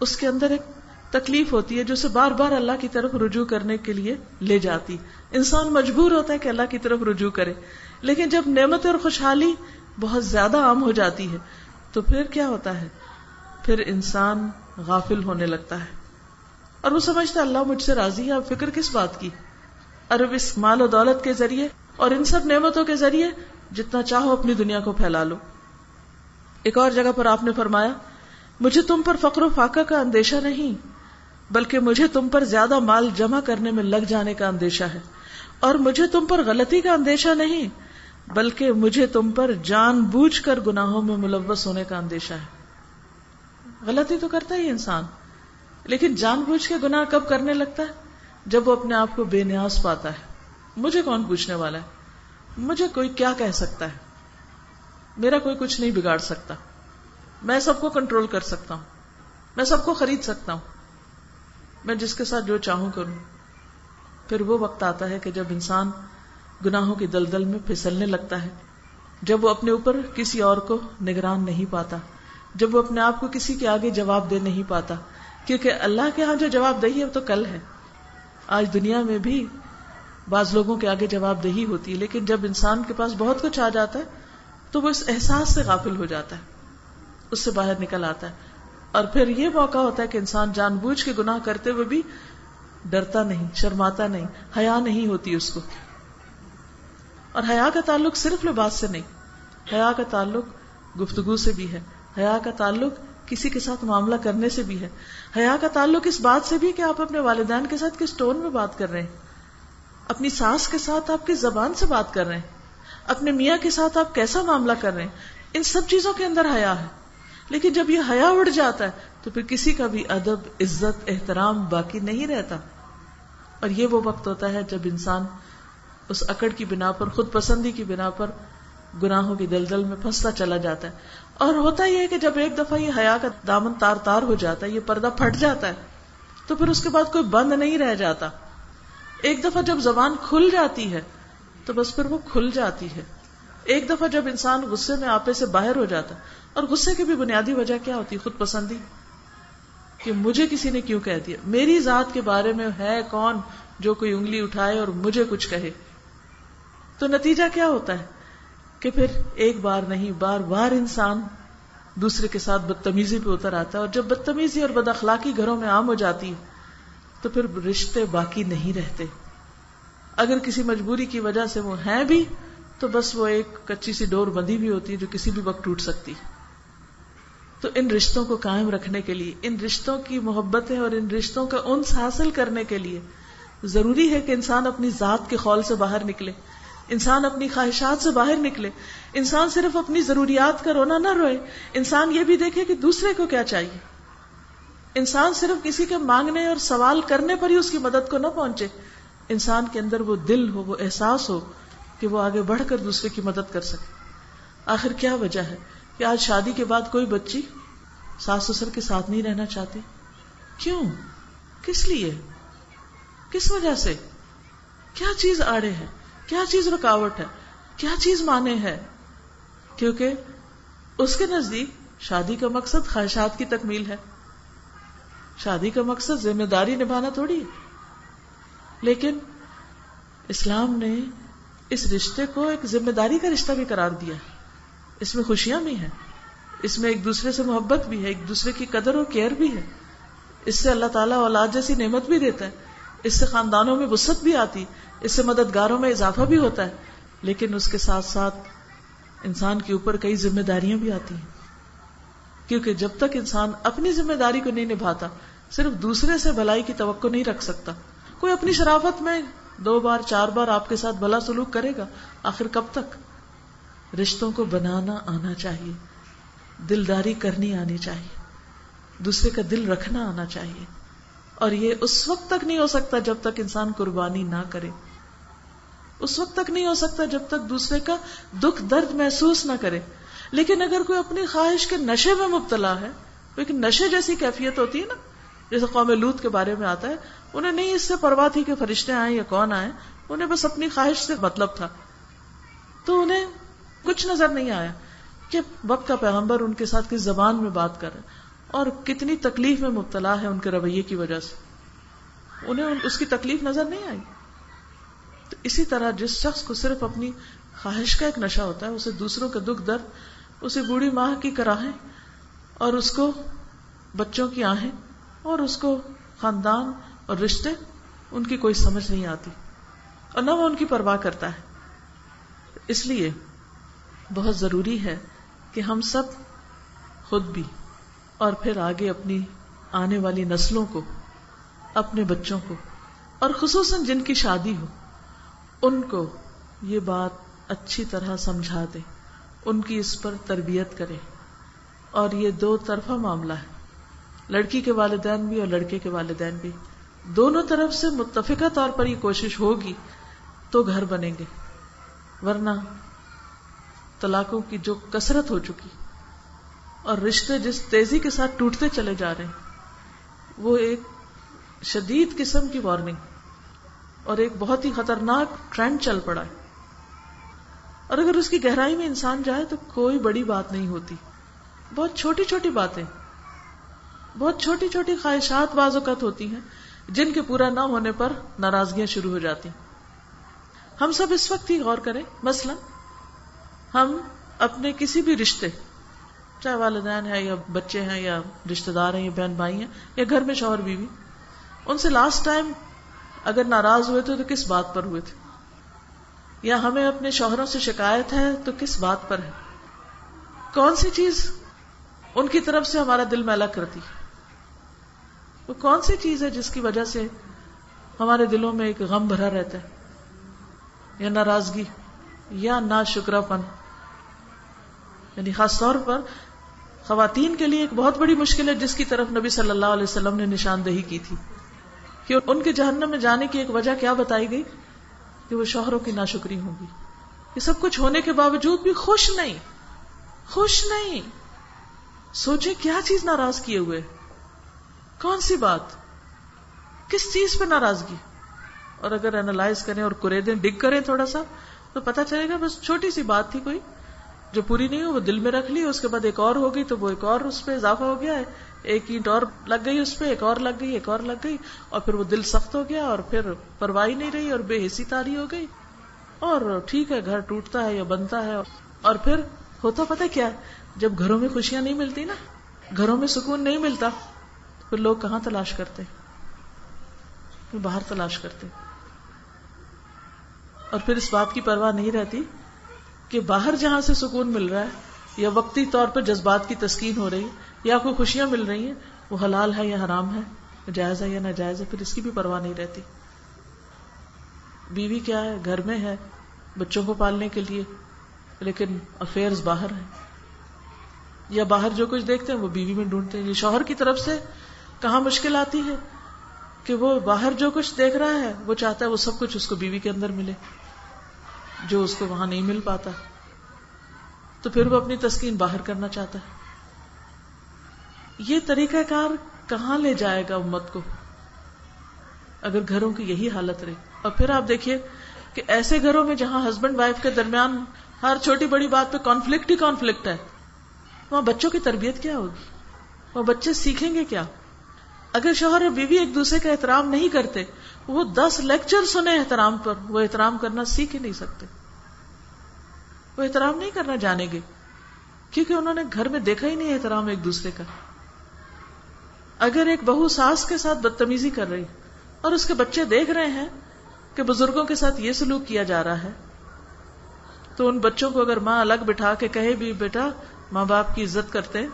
Speaker 1: اس کے اندر ایک تکلیف ہوتی ہے جو اسے بار بار اللہ کی طرف رجوع کرنے کے لیے لے جاتی۔ انسان مجبور ہوتا ہے کہ اللہ کی طرف رجوع کرے، لیکن جب نعمت اور خوشحالی بہت زیادہ عام ہو جاتی ہے تو پھر کیا ہوتا ہے؟ پھر انسان غافل ہونے لگتا ہے۔ اور وہ سمجھتا اللہ مجھ سے راضی ہے، اب فکر کس بات کی؟ ارب اس مال و دولت کے ذریعے اور ان سب نعمتوں کے ذریعے جتنا چاہو اپنی دنیا کو پھیلا لو۔ ایک اور جگہ پر آپ نے فرمایا، مجھے تم پر فقر و فاقہ کا اندیشہ نہیں، بلکہ مجھے تم پر زیادہ مال جمع کرنے میں لگ جانے کا اندیشہ ہے۔ اور مجھے تم پر غلطی کا اندیشہ نہیں، بلکہ مجھے تم پر جان بوجھ کر گناہوں میں ملوث ہونے کا اندیشہ ہے۔ غلطی تو کرتا ہی انسان۔ لیکن جان بوجھ کے گناہ کب کرنے لگتا ہے؟ جب وہ اپنے آپ کو بے نیاز پاتا ہے۔ مجھے کون پوچھنے والا ہے؟ مجھے کوئی کیا کہہ سکتا ہے؟ میرا کوئی کچھ نہیں بگاڑ سکتا۔ میں سب کو کنٹرول کر سکتا ہوں۔ میں سب کو خرید سکتا ہوں۔ میں جس کے ساتھ جو چاہوں کروں۔ پھر وہ وقت آتا ہے کہ جب انسان گناہوں کی دلدل میں پھسلنے لگتا ہے۔ جب وہ اپنے اوپر کسی اور کو نگران نہیں پاتا۔ جب وہ اپنے آپ کو کسی کے آگے جواب دے نہیں پاتا۔ کیونکہ اللہ کے ہاں جو جواب دہی ہے وہ تو کل ہے۔ آج دنیا میں بھی بعض لوگوں کے آگے جواب دہی ہوتی ہے، لیکن جب انسان کے پاس بہت کچھ آ جاتا ہے، تو وہ اس احساس سے غافل ہو جاتا ہے۔ اس سے باہر نکل آتا ہے۔ اور پھر یہ موقع ہوتا ہے کہ انسان جان بوجھ کے گناہ کرتے ہوئے بھی ڈرتا نہیں، شرماتا نہیں، حیا نہیں ہوتی اس کو۔ اور حیا کا تعلق صرف لباس سے نہیں، حیا کا تعلق گفتگو سے بھی ہے۔ حیا کا تعلق کسی کے ساتھ معاملہ کرنے سے بھی ہے۔ حیا کا تعلق اس بات سے بھی کہ آپ اپنے والدین کے ساتھ کس ٹون میں بات کر رہے ہیں۔ اپنی ساس کے ساتھ آپ کس زبان سے بات کر رہے ہیں۔ اپنے میاں کے ساتھ آپ کیسا معاملہ کر رہے ہیں۔ ان سب چیزوں کے اندر حیا ہے۔ لیکن جب یہ حیا اڑ جاتا ہے تو پھر کسی کا بھی ادب، عزت، احترام باقی نہیں رہتا۔ اور یہ وہ وقت ہوتا ہے جب انسان اس اکڑ کی بنا پر، خود پسندی کی بنا پر گناہوں کی دلدل میں پھنستا چلا جاتا ہے۔ اور ہوتا یہ ہے کہ جب ایک دفعہ یہ حیا کا دامن تار تار ہو جاتا ہے، یہ پردہ پھٹ جاتا ہے، تو پھر اس کے بعد کوئی بند نہیں رہ جاتا۔ ایک دفعہ جب زبان کھل جاتی ہے، تو بس پھر وہ کھل جاتی ہے۔ ایک دفعہ جب انسان غصے میں آپے سے باہر ہو جاتا اور غصے کی بھی بنیادی وجہ کیا ہوتی خود پسندی۔ کہ مجھے کسی نے کیوں کہہ دیا؟ میری ذات کے بارے میں ہے کون جو کوئی انگلی اٹھائے اور مجھے کچھ کہے؟ تو نتیجہ کیا ہوتا ہے؟ کہ پھر ایک بار نہیں، بار بار انسان دوسرے کے ساتھ بدتمیزی پہ اتر آتا ہے اور جب بدتمیزی اور بد اخلاقی گھروں میں عام ہو جاتی ہے، تو پھر رشتے باقی نہیں رہتے۔ اگر کسی مجبوری کی وجہ سے وہ ہیں بھی، تو بس وہ ایک کچی سی ڈور بندی بھی ہوتی ہے جو کسی بھی وقت ٹوٹ سکتی۔ تو ان رشتوں کو قائم رکھنے کے لیے، ان رشتوں کی محبتیں اور ان رشتوں کا انس حاصل کرنے کے لیے ضروری ہے کہ انسان اپنی ذات کے خول سے باہر نکلے۔ انسان اپنی خواہشات سے باہر نکلے، انسان صرف اپنی ضروریات کا رونا نہ روئے، انسان یہ بھی دیکھے کہ دوسرے کو کیا چاہیے؟ انسان صرف کسی کے مانگنے اور سوال کرنے پر ہی اس کی مدد کو نہ پہنچے، انسان کے اندر وہ دل ہو، وہ احساس ہو کہ وہ آگے بڑھ کر دوسرے کی مدد کر سکے۔ آخر کیا وجہ ہے؟ کہ آج شادی کے بعد کوئی بچی ساس سسر کے ساتھ نہیں رہنا چاہتی؟ کیوں؟ کس لیے؟ کس وجہ سے؟ کیا چیز آڑے ہے کیا چیز رکاوٹ ہے؟ کیا چیز مانے ہے؟ کیونکہ اس کے نزدیک شادی کا مقصد خواہشات کی تکمیل ہے۔ شادی کا مقصد ذمہ داری نبھانا تھوڑی ہے۔ لیکن اسلام نے اس رشتے کو ایک ذمہ داری کا رشتہ بھی قرار دیا۔ ہے اس میں خوشیاں بھی ہیں۔ اس میں ایک دوسرے سے محبت بھی ہے۔ ایک دوسرے کی قدر اور کیئر بھی ہے۔ اس سے اللہ تعالیٰ اولاد جیسی نعمت بھی دیتا ہے۔ اس سے خاندانوں میں وسط بھی آتی، اس سے مددگاروں میں اضافہ بھی ہوتا ہے، لیکن اس کے ساتھ ساتھ انسان کے اوپر کئی ذمہ داریاں بھی آتی ہیں۔ کیونکہ جب تک انسان اپنی ذمہ داری کو نہیں نبھاتا، صرف دوسرے سے بھلائی کی توقع نہیں رکھ سکتا۔ کوئی اپنی شرافت میں دو بار، چار بار آپ کے ساتھ بھلا سلوک کرے گا، آخر کب تک؟ رشتوں کو بنانا آنا چاہیے، دلداری کرنی آنی چاہیے، دوسرے کا دل رکھنا آنا چاہیے۔ اور یہ اس وقت تک نہیں ہو سکتا جب تک انسان قربانی نہ کرے۔ اس وقت تک نہیں ہو سکتا جب تک دوسرے کا دکھ درد محسوس نہ کرے۔ لیکن اگر کوئی اپنی خواہش کے نشے میں مبتلا ہے ایک نشے جیسی کیفیت ہوتی ہے نا، جیسے قوم لوت کے بارے میں آتا ہے، انہیں نہیں اس سے پرواہ تھی کہ فرشتے آئیں یا کون آئے انہیں بس اپنی خواہش سے مطلب تھا۔ تو انہیں کچھ نظر نہیں آیا کہ وقت کا پیغمبر ان کے ساتھ کس زبان میں بات کر رہے اور کتنی تکلیف میں مبتلا ہے ان کے رویے کی وجہ سے۔ انہیں اس کی تکلیف نظر نہیں آئی۔ تو اسی طرح جس شخص کو صرف اپنی خواہش کا ایک نشہ ہوتا ہے، اسے دوسروں کا دکھ درد، اسے بوڑھی ماہ کی کراہیں اور اس کو بچوں کی آہیں اور اس کو خاندان اور رشتے، ان کی کوئی سمجھ نہیں آتی اور نہ وہ ان کی پرواہ کرتا ہے۔ اس لیے بہت ضروری ہے کہ ہم سب خود بھی اور پھر آگے اپنی آنے والی نسلوں کو، اپنے بچوں کو، اور خصوصاً جن کی شادی ہو، ان کو یہ بات اچھی طرح سمجھا دے، ان کی اس پر تربیت کرے۔ اور یہ دو طرفہ معاملہ ہے، لڑکی کے والدین بھی اور لڑکے کے والدین بھی۔ دونوں طرف سے متفقہ طور پر یہ کوشش ہوگی تو گھر بنیں گے، ورنہ طلاقوں کی جو کثرت ہو چکی۔ اور رشتے جس تیزی کے ساتھ ٹوٹتے چلے جا رہے ہیں، وہ ایک شدید قسم کی وارننگ اور ایک بہت ہی خطرناک ٹرینڈ چل پڑا ہے۔ اور اگر اس کی گہرائی میں انسان جائے تو کوئی بڑی بات نہیں ہوتی۔ بہت چھوٹی چھوٹی باتیں، بہت چھوٹی چھوٹی خواہشات بعض اوقات ہوتی ہیں جن کے پورا نہ ہونے پر ناراضگیاں شروع ہو جاتی۔ ہم سب اس وقت ہی غور کریں، مثلا ہم اپنے کسی بھی رشتے چاہے والدین ہیں یا بچے ہیں یا رشتے دار ہیں یا بہن بھائی ہیں یا گھر میں شوہر بیوی، ان سے لاسٹ ٹائم اگر ناراض ہوئے تھے تو کس بات پر ہوئے تھے؟ یا ہمیں اپنے شوہروں سے شکایت ہے تو کس بات پر ہے؟ کون سی چیز ان کی طرف سے ہمارا دل میلا کرتی؟ وہ کون سی چیز ہے جس کی وجہ سے ہمارے دلوں میں ایک غم بھرا رہتا ہے؟ یا ناراضگی، یا نا شکرا پن؟ یعنی خاص طور پر خواتین کے لیے ایک بہت بڑی مشکل ہے جس کی طرف نبی صلی اللہ علیہ وسلم نے نشاندہی کی تھی۔ کہ ان کے جہنم میں جانے کی ایک وجہ کیا بتائی گئی؟ کہ وہ شوہروں کی ناشکری ہوگی یہ سب کچھ ہونے کے باوجود بھی خوش نہیں۔ خوش نہیں۔ سوچے کیا چیز ناراض کیے ہوئے۔ کون سی بات؟ کس چیز پہ ناراضگی؟ اور اگر اینالائز کریں اور کرے دیں ڈگ کریں تھوڑا سا، تو پتا چلے گا بس چھوٹی سی بات تھی کوئی۔ جو پوری نہیں ہو وہ دل میں رکھ لی، اس کے بعد ایک اور ہو گئی، تو وہ ایک اور اس پہ اضافہ ہو گیا ہے ایک اینٹ اور لگ گئی اس پہ، ایک اور لگ گئی، ایک اور لگ گئی، اور پھر وہ دل سخت ہو گیا، اور پھر پرواہی نہیں رہی، اور بے حسی تاری ہو گئی، اور ٹھیک ہے، گھر ٹوٹتا ہے یا بنتا ہے، اور پھر ہوتا پتا کیا، جب گھروں میں خوشیاں نہیں ملتی نا، گھروں میں سکون نہیں ملتا، پھر لوگ کہاں تلاش کرتے؟ باہر تلاش کرتے۔ اور پھر اس بات کی پرواہ نہیں رہتی کہ باہر جہاں سے سکون مل رہا ہے یا وقتی طور پر جذبات کی تسکین ہو رہی ہے، یا کوئی خوشیاں مل رہی ہیں، وہ حلال ہے یا حرام ہے جائز ہے یا ناجائز ہے، پھر اس کی بھی پرواہ نہیں رہتی۔ بیوی کیا ہے؟ گھر میں ہے، بچوں کو پالنے کے لیے، لیکن افیئرز باہر ہیں۔ یا باہر جو کچھ دیکھتے ہیں، وہ بیوی میں ڈھونڈتے ہیں۔ یہ شوہر کی طرف سے کہاں مشکل آتی ہے کہ وہ باہر جو کچھ دیکھ رہا ہے، وہ چاہتا ہے وہ سب کچھ اس کو بیوی کے اندر ملے۔ جو اس کو وہاں نہیں مل پاتا، تو پھر وہ اپنی تسکین باہر کرنا چاہتا ہے۔ یہ طریقہ کار کہاں لے جائے گا امت کو؟ اگر گھروں کی یہی حالت رہی۔ اور پھر آپ دیکھیے کہ ایسے گھروں میں جہاں ہسبینڈ وائف کے درمیان ہر چھوٹی بڑی بات پہ کانفلکٹ ہی کانفلکٹ ہے، وہاں بچوں کی تربیت کیا ہوگی؟ وہ بچے سیکھیں گے کیا؟ اگر شوہر اور بیوی ایک دوسرے کا احترام نہیں کرتے، وہ دس لیکچر سنے احترام پر، وہ احترام کرنا سیکھ ہی نہیں سکتے۔ وہ احترام نہیں کرنا جانے گے، کیونکہ انہوں نے گھر میں دیکھا ہی نہیں احترام ایک دوسرے کا۔ اگر ایک بہو ساس کے ساتھ بدتمیزی کر رہی، اور اس کے بچے دیکھ رہے ہیں کہ بزرگوں کے ساتھ یہ سلوک کیا جا رہا ہے، تو ان بچوں کو اگر ماں الگ بٹھا کے کہے بھی، بیٹا، ماں باپ کی عزت کرتے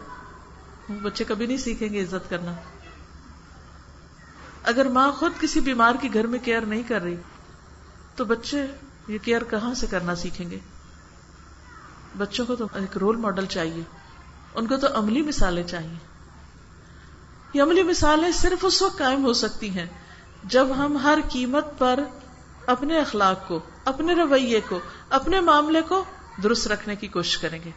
Speaker 1: بچے کبھی نہیں سیکھیں گے عزت کرنا۔ اگر ماں خود کسی بیمار کی گھر میں کیئر نہیں کر رہی، تو بچے یہ کیئر کہاں سے کرنا سیکھیں گے؟ بچوں کو تو ایک رول ماڈل چاہیے۔ ان کو تو عملی مثالیں چاہیے۔ یہ عملی مثالیں صرف اس وقت قائم ہو سکتی ہیں جب ہم ہر قیمت پر اپنے اخلاق کو، اپنے رویے کو، اپنے معاملے کو درست رکھنے کی کوشش کریں گے۔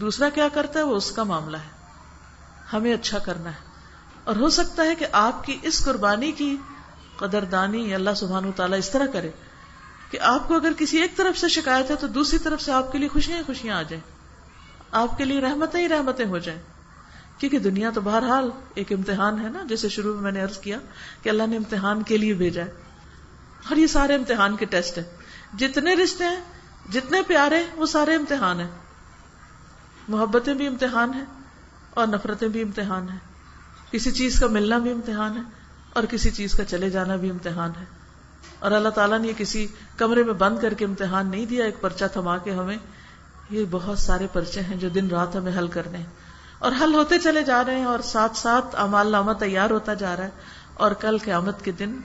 Speaker 1: دوسرا کیا کرتا ہے؟ وہ اس کا معاملہ ہے۔ ہمیں اچھا کرنا ہے۔ اور ہو سکتا ہے کہ آپ کی اس قربانی کی قدردانی اللہ سبحان تعالیٰ اس طرح کرے کہ آپ کو اگر کسی ایک طرف سے شکایت ہے تو دوسری طرف سے آپ کے لیے خوشیاں خوشیاں آ جائیں۔ آپ کے لیے رحمتیں ہی رحمتیں ہو جائیں۔ کیونکہ دنیا تو بہرحال ایک امتحان ہے نا، جیسے شروع میں میں نے عرض کیا کہ اللہ نے امتحان کے لیے بھیجا ہے۔ اور یہ سارے امتحان کے ٹیسٹ ہیں۔ جتنے رشتے ہیں، جتنے پیارے ہیں، وہ سارے امتحان ہیں۔ محبتیں بھی امتحان ہیں اور نفرتیں بھی امتحان ہیں۔ کسی چیز کا ملنا بھی امتحان ہے اور کسی چیز کا چلے جانا بھی امتحان ہے۔ اور اللہ تعالیٰ نے یہ کسی کمرے میں بند کر کے امتحان نہیں دیا، ایک پرچہ تھما کے ہمیں۔ یہ بہت سارے پرچے ہیں جو دن رات ہمیں حل کرنے ہیں۔ اور حل ہوتے چلے جا رہے ہیں اور ساتھ ساتھ امال نامہ تیار ہوتا جا رہا ہے۔ اور کل قیامت کے دن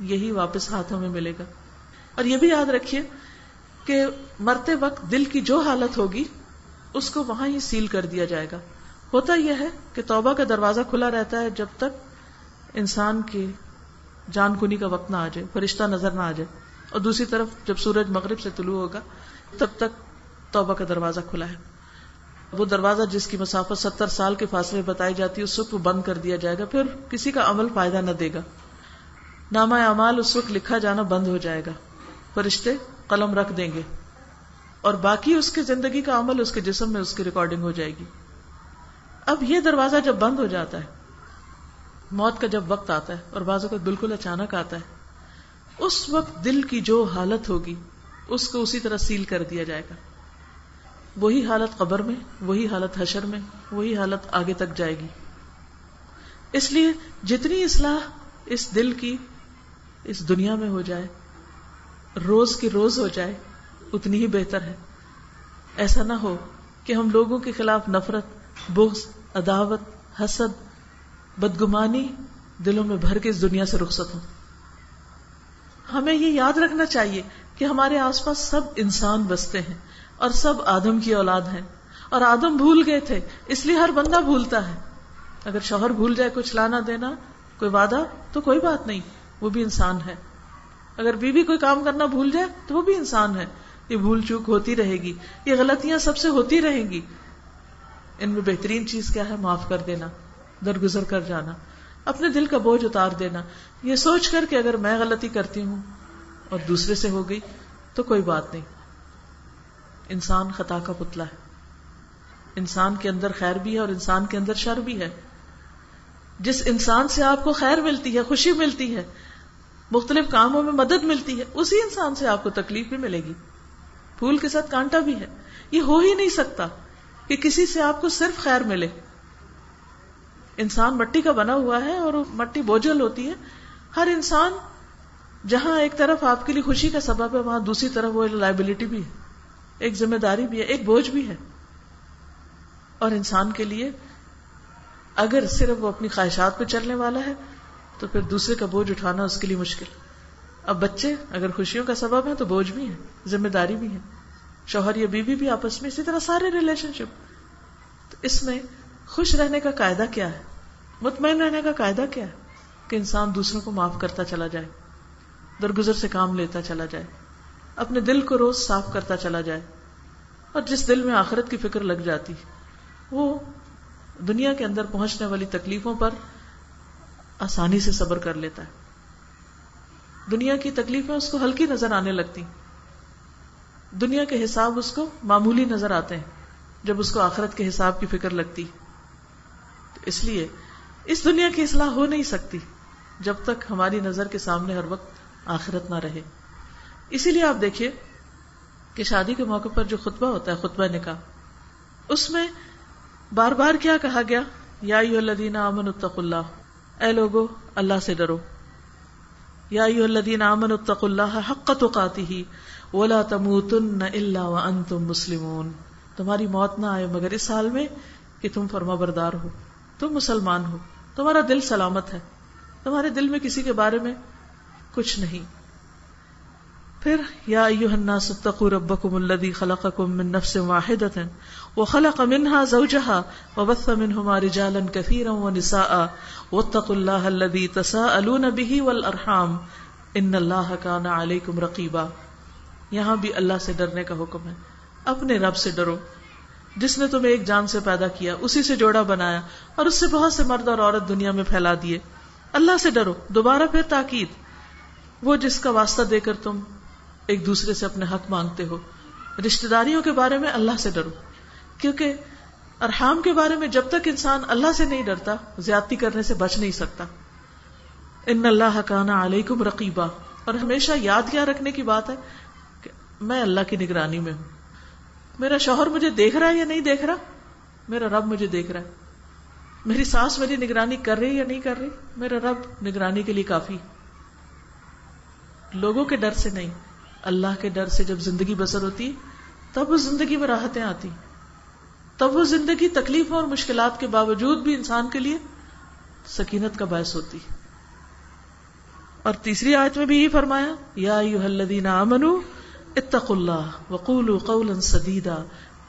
Speaker 1: یہی واپس ہاتھوں میں ملے گا۔ اور یہ بھی یاد رکھیے کہ مرتے وقت دل کی جو حالت ہوگی، اس کو وہاں ہی سیل کر دیا جائے گا۔ ہوتا یہ ہے کہ توبہ کا دروازہ کھلا رہتا ہے جب تک انسان کی جان کنی کا وقت نہ آ جائے، فرشتہ نظر نہ آ جائے۔ اور دوسری طرف جب سورج مغرب سے طلوع ہوگا، تب تک توبہ کا دروازہ کھلا ہے۔ وہ دروازہ جس کی مسافت ستر سال کے فاصلے بتائی جاتی ہے، اس وقت بند کر دیا جائے گا، پھر کسی کا عمل فائدہ نہ دے گا۔ نامہ اعمال، اس وقت لکھا جانا بند ہو جائے گا۔ فرشتے قلم رکھ دیں گے۔ اور باقی اس کی زندگی کا عمل، اس کے جسم میں اس کی ریکارڈنگ ہو جائے گی۔ اب یہ دروازہ جب بند ہو جاتا ہے، موت کا جب وقت آتا ہے اور بازو کا بالکل اچانک آتا ہے، اس وقت دل کی جو حالت ہوگی، اس کو اسی طرح سیل کر دیا جائے گا۔ وہی حالت قبر میں، وہی حالت حشر میں، وہی حالت آگے تک جائے گی۔ اس لیے جتنی اصلاح اس دل کی اس دنیا میں ہو جائے، روز کی روز ہو جائے، اتنی ہی بہتر ہے۔ ایسا نہ ہو کہ ہم لوگوں کے خلاف نفرت، بغض عداوت، حسد، بدگمانی دلوں میں بھر کے اس دنیا سے رخصت ہوں۔ ہمیں یہ یاد رکھنا چاہیے کہ ہمارے آس پاس سب انسان بستے ہیں اور سب آدم کی اولاد ہیں۔ اور آدم بھول گئے تھے، اس لیے ہر بندہ بھولتا ہے۔ اگر شوہر بھول جائے کچھ لانا دینا، کوئی وعدہ، تو کوئی بات نہیں، وہ بھی انسان ہے۔ اگر بیوی بی کوئی کام کرنا بھول جائے، تو وہ بھی انسان ہے۔ یہ بھول چوک ہوتی رہے گی، یہ غلطیاں سب سے ہوتی رہیں گی۔ ان میں بہترین چیز کیا ہے؟ معاف کر دینا، درگزر کر جانا، اپنے دل کا بوجھ اتار دینا۔ یہ سوچ کر کہ اگر میں غلطی کرتی ہوں اور دوسرے سے ہو گئی تو کوئی بات نہیں۔ انسان خطا کا پتلا ہے۔ انسان کے اندر خیر بھی ہے اور انسان کے اندر شر بھی ہے۔ جس انسان سے آپ کو خیر ملتی ہے، خوشی ملتی ہے، مختلف کاموں میں مدد ملتی ہے، اسی انسان سے آپ کو تکلیف بھی ملے گی۔ پھول کے ساتھ کانٹا بھی ہے۔ یہ ہو ہی نہیں سکتا۔ کہ کسی سے آپ کو صرف خیر ملے۔ انسان مٹی کا بنا ہوا ہے اور مٹی بوجھل ہوتی ہے۔ ہر انسان جہاں ایک طرف آپ کے لیے خوشی کا سبب ہے، وہاں دوسری طرف وہ لائبلٹی بھی ہے۔ ایک ذمہ داری بھی ہے، ایک بوجھ بھی ہے۔ اور انسان کے لیے اگر صرف وہ اپنی خواہشات پہ چلنے والا ہے، تو پھر دوسرے کا بوجھ اٹھانا اس کے لیے مشکل۔ اب بچے اگر خوشیوں کا سبب ہے تو بوجھ بھی ہے ذمہ داری بھی ہے شوہر یا بیوی بھی آپس میں اسی طرح سارے ریلیشن شپ۔ تو اس میں خوش رہنے کا قاعدہ کیا ہے؟ مطمئن رہنے کا قاعدہ کیا ہے؟ کہ انسان دوسروں کو معاف کرتا چلا جائے، درگزر سے کام لیتا چلا جائے، اپنے دل کو روز صاف کرتا چلا جائے۔ اور جس دل میں آخرت کی فکر لگ جاتی، وہ دنیا کے اندر پہنچنے والی تکلیفوں پر آسانی سے صبر کر لیتا ہے۔ دنیا کی تکلیفیں اس کو ہلکی نظر آنے لگتی دنیا کے حساب اس کو معمولی نظر آتے ہیں، جب اس کو آخرت کے حساب کی فکر لگتی۔ تو اس لیے اس دنیا کی اصلاح ہو نہیں سکتی جب تک ہماری نظر کے سامنے ہر وقت آخرت نہ رہے۔ اسی لیے آپ دیکھیے کہ شادی کے موقع پر جو خطبہ ہوتا ہے، خطبہ نکاح، اس میں بار بار کیا کہا گیا؟ یا الذین امن اتق اللہ۔ اے لوگو، اللہ سے ڈرو۔ یا الذین امن اتق اللہ حق تقاته۔ ولا تموتن الا وانتم مسلمون۔ تمہاری موت نہ آئے مگر اس حال میں کہ تم فرما بردار ہو، تم مسلمان ہو، تمہارا دل سلامت ہے، تمہارے دل میں کسی کے بارے میں کچھ نہیں۔ پھر، یا ایوہ الناس اتقوا ربکم الذی خلقکم من نفس واحدة وخلق منها زوجها وبث منهما رجالا كثيرا ونساء واتقوا الله الذي تساءلون به والارحام۔ ان الله كان عليكم رقيبا یہاں بھی اللہ سے ڈرنے کا حکم ہے۔ اپنے رب سے ڈرو۔ جس نے تمہیں ایک جان سے پیدا کیا، اسی سے جوڑا بنایا اور اس سے بہت سے مرد اور عورت دنیا میں پھیلا دیے۔ اللہ سے ڈرو۔ دوبارہ پھر تاکید۔ وہ جس کا واسطہ دے کر تم ایک دوسرے سے اپنے حق مانگتے ہو۔ رشتے داریوں کے بارے میں اللہ سے ڈرو۔ کیونکہ ارحام کے بارے میں جب تک انسان اللہ سے نہیں ڈرتا، زیادتی کرنے سے بچ نہیں سکتا۔ ان اللہ کانا علیکم رقیبہ اور ہمیشہ یاد کیا رکھنے کی بات ہے میں اللہ کی نگرانی میں ہوں۔ میرا شوہر مجھے دیکھ رہا ہے یا نہیں دیکھ رہا؟ میرا رب مجھے دیکھ رہا ہے۔ میری ساس میری نگرانی کر رہی یا نہیں کر رہی؟ میرا رب نگرانی کے لیے کافی لوگوں کے ڈر سے نہیں۔ اللہ کے ڈر سے جب زندگی بسر ہوتی، تب اس زندگی میں راحتیں آتی۔ تب وہ زندگی تکلیفوں اور مشکلات کے باوجود بھی انسان کے لیے سکینت کا باعث ہوتی۔ اور تیسری آیت میں بھی یہ فرمایا، یا الذین آمنوا اتق اللہ وقول قولا سدیدا۔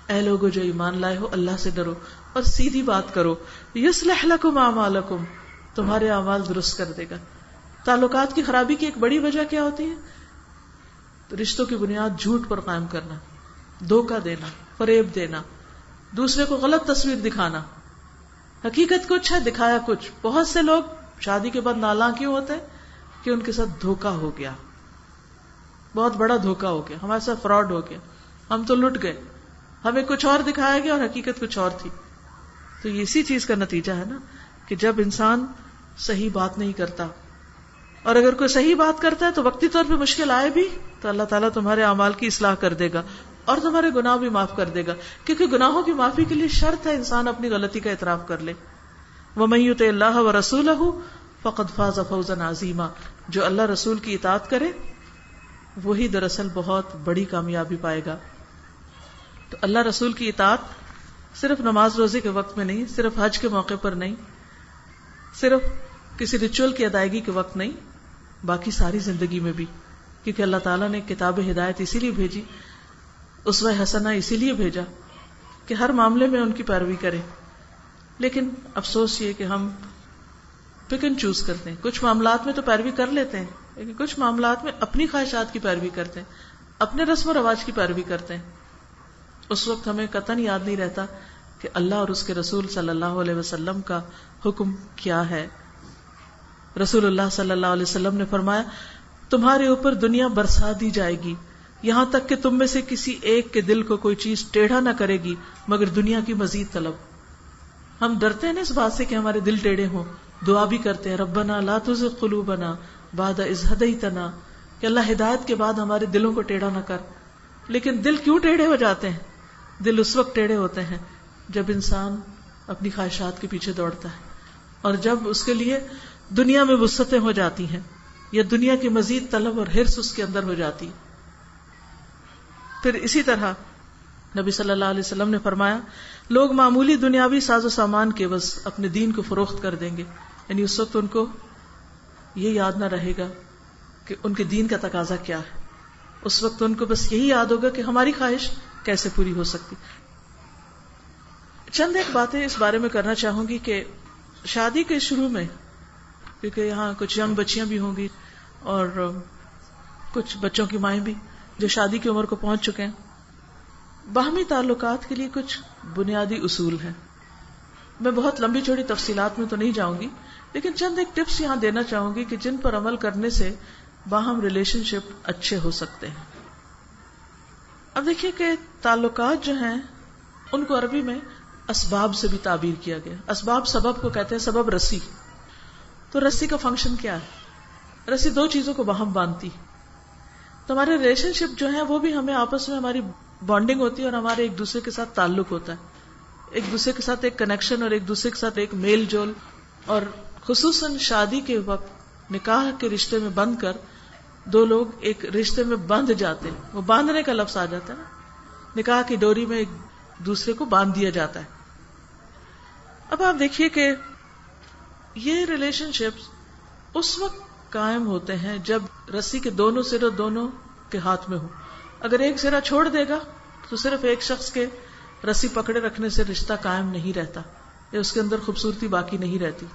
Speaker 1: اے لوگو جو ایمان لائے ہو، اللہ سے ڈرو اور سیدھی بات کرو۔ یصلح لکم اعمالکم، تمہارے اعمال درست کر دے گا۔ تعلقات کی خرابی کی ایک بڑی وجہ کیا ہوتی ہے؟ رشتوں کی بنیاد جھوٹ پر قائم کرنا، دھوکہ دینا، فریب دینا، دوسرے کو غلط تصویر دکھانا۔ حقیقت کچھ ہے، دکھایا کچھ۔ بہت سے لوگ شادی کے بعد نالاں کیوں ہوتے ہیں؟ کہ ان کے ساتھ دھوکا ہو گیا۔ بہت بڑا دھوکا ہو گیا، ہمارے ساتھ فراڈ ہو گیا۔ ہم تو لٹ گئے۔ ہمیں کچھ اور دکھایا گیا اور حقیقت کچھ اور تھی۔ تو یہ اسی چیز کا نتیجہ ہے نا کہ جب انسان صحیح بات نہیں کرتا، اور اگر کوئی صحیح بات کرتا ہے تو وقتی طور پہ مشکل آئے بھی، تو اللہ تعالیٰ تمہارے اعمال کی اصلاح کر دے گا اور تمہارے گناہ بھی معاف کر دے گا۔ کیونکہ گناہوں کی معافی کے لیے شرط ہے انسان اپنی غلطی کا اعتراف کر لے۔ وہ میت اللہ و رسول فقط فاض فوزن عظیمہ جو اللہ رسول کی اطاعت کرے وہی دراصل بہت بڑی کامیابی پائے گا۔ تو اللہ رسول کی اطاعت صرف نماز روزے کے وقت میں نہیں، صرف حج کے موقع پر نہیں، صرف کسی ریچول کی ادائیگی کے وقت نہیں، باقی ساری زندگی میں بھی۔ کیونکہ اللہ تعالیٰ نے کتاب ہدایت اسی لیے بھیجی اس حسنا اسی لیے بھیجا کہ ہر معاملے میں ان کی پیروی کرے لیکن افسوس یہ کہ ہم پک اینڈ چوز کرتے ہیں۔ کچھ معاملات میں تو پیروی کر لیتے ہیں۔ لیکن کچھ معاملات میں اپنی خواہشات کی پیروی کرتے ہیں، اپنے رسم و رواج کی پیروی کرتے ہیں۔ اس وقت ہمیں قطن یاد نہیں رہتا کہ اللہ اور اس کے رسول صلی اللہ علیہ وسلم کا حکم کیا ہے۔ رسول اللہ صلی اللہ علیہ وسلم نے فرمایا، تمہارے اوپر دنیا برسا دی جائے گی۔ یہاں تک کہ تم میں سے کسی ایک کے دل کو کوئی چیز ٹیڑھا نہ کرے گی، مگر دنیا کی مزید طلب۔ ہم ڈرتے ہیں نا اس بات سے کہ ہمارے دل ٹیڑھے ہوں۔ دعا بھی کرتے ہیں، ربنا لا تزغ قلوبنا بعد از تنا کہ اللہ ہدایت کے بعد ہمارے دلوں کو ٹیڑھا نہ کر۔ لیکن دل کیوں ٹیڑھے ہو جاتے ہیں؟ دل اس وقت ٹیڑھے ہوتے ہیں جب انسان اپنی خواہشات کے پیچھے دوڑتا ہے۔ اور جب اس کے لیے دنیا میں وسطیں ہو جاتی ہیں، یا دنیا کی مزید طلب اور ہرس اس کے اندر ہو جاتی پھر اسی طرح نبی صلی اللہ علیہ وسلم نے فرمایا، لوگ معمولی دنیاوی ساز و سامان کے بس اپنے دین کو فروخت کر دیں گے۔ یعنی اس وقت ان کو یہ یاد نہ رہے گا کہ ان کے دین کا تقاضا کیا ہے۔ اس وقت ان کو بس یہی یاد ہوگا کہ ہماری خواہش کیسے پوری ہو سکتی۔ چند ایک باتیں اس بارے میں کرنا چاہوں گی کہ شادی کے شروع میں، کیونکہ یہاں کچھ ینگ بچیاں بھی ہوں گی اور کچھ بچوں کی مائیں بھی جو شادی کی عمر کو پہنچ چکے ہیں۔ باہمی تعلقات کے لیے کچھ بنیادی اصول ہیں۔ میں بہت لمبی چوڑی تفصیلات میں تو نہیں جاؤں گی لیکن چند ایک ٹپس یہاں دینا چاہوں گی کہ جن پر عمل کرنے سے باہم ریلیشن شپ اچھے ہو سکتے ہیں۔ اب دیکھیے کہ تعلقات جو ہیں، ان کو عربی میں اسباب سے بھی تعبیر کیا گیا۔ اسباب سبب کو کہتے ہیں سبب رسی۔ تو رسی کا فنکشن کیا ہے؟ رسی دو چیزوں کو باہم باندھتی۔ تو ہمارے ریلیشن شپ جو ہے وہ بھی ہمیں آپس میں ہماری بانڈنگ ہوتی ہے اور ہمارے ایک دوسرے کے ساتھ تعلق ہوتا ہے۔ ایک دوسرے کے ساتھ ایک کنیکشن اور ایک دوسرے کے ساتھ ایک میل جول اور خصوصاً شادی کے وقت نکاح کے رشتے میں بند کر دو لوگ ایک رشتے میں بند جاتے ہیں۔ وہ باندھنے کا لفظ آ جاتا ہے نا۔ نکاح کی ڈوری میں ایک دوسرے کو باندھ دیا جاتا ہے۔ اب آپ دیکھیے کہ یہ ریلیشن شپ اس وقت قائم ہوتے ہیں جب رسی کے دونوں سرے دونوں کے ہاتھ میں ہو اگر ایک سرا چھوڑ دے گا تو صرف ایک شخص کے رسی پکڑے رکھنے سے رشتہ قائم نہیں رہتا۔ یا اس کے اندر خوبصورتی باقی نہیں رہتی۔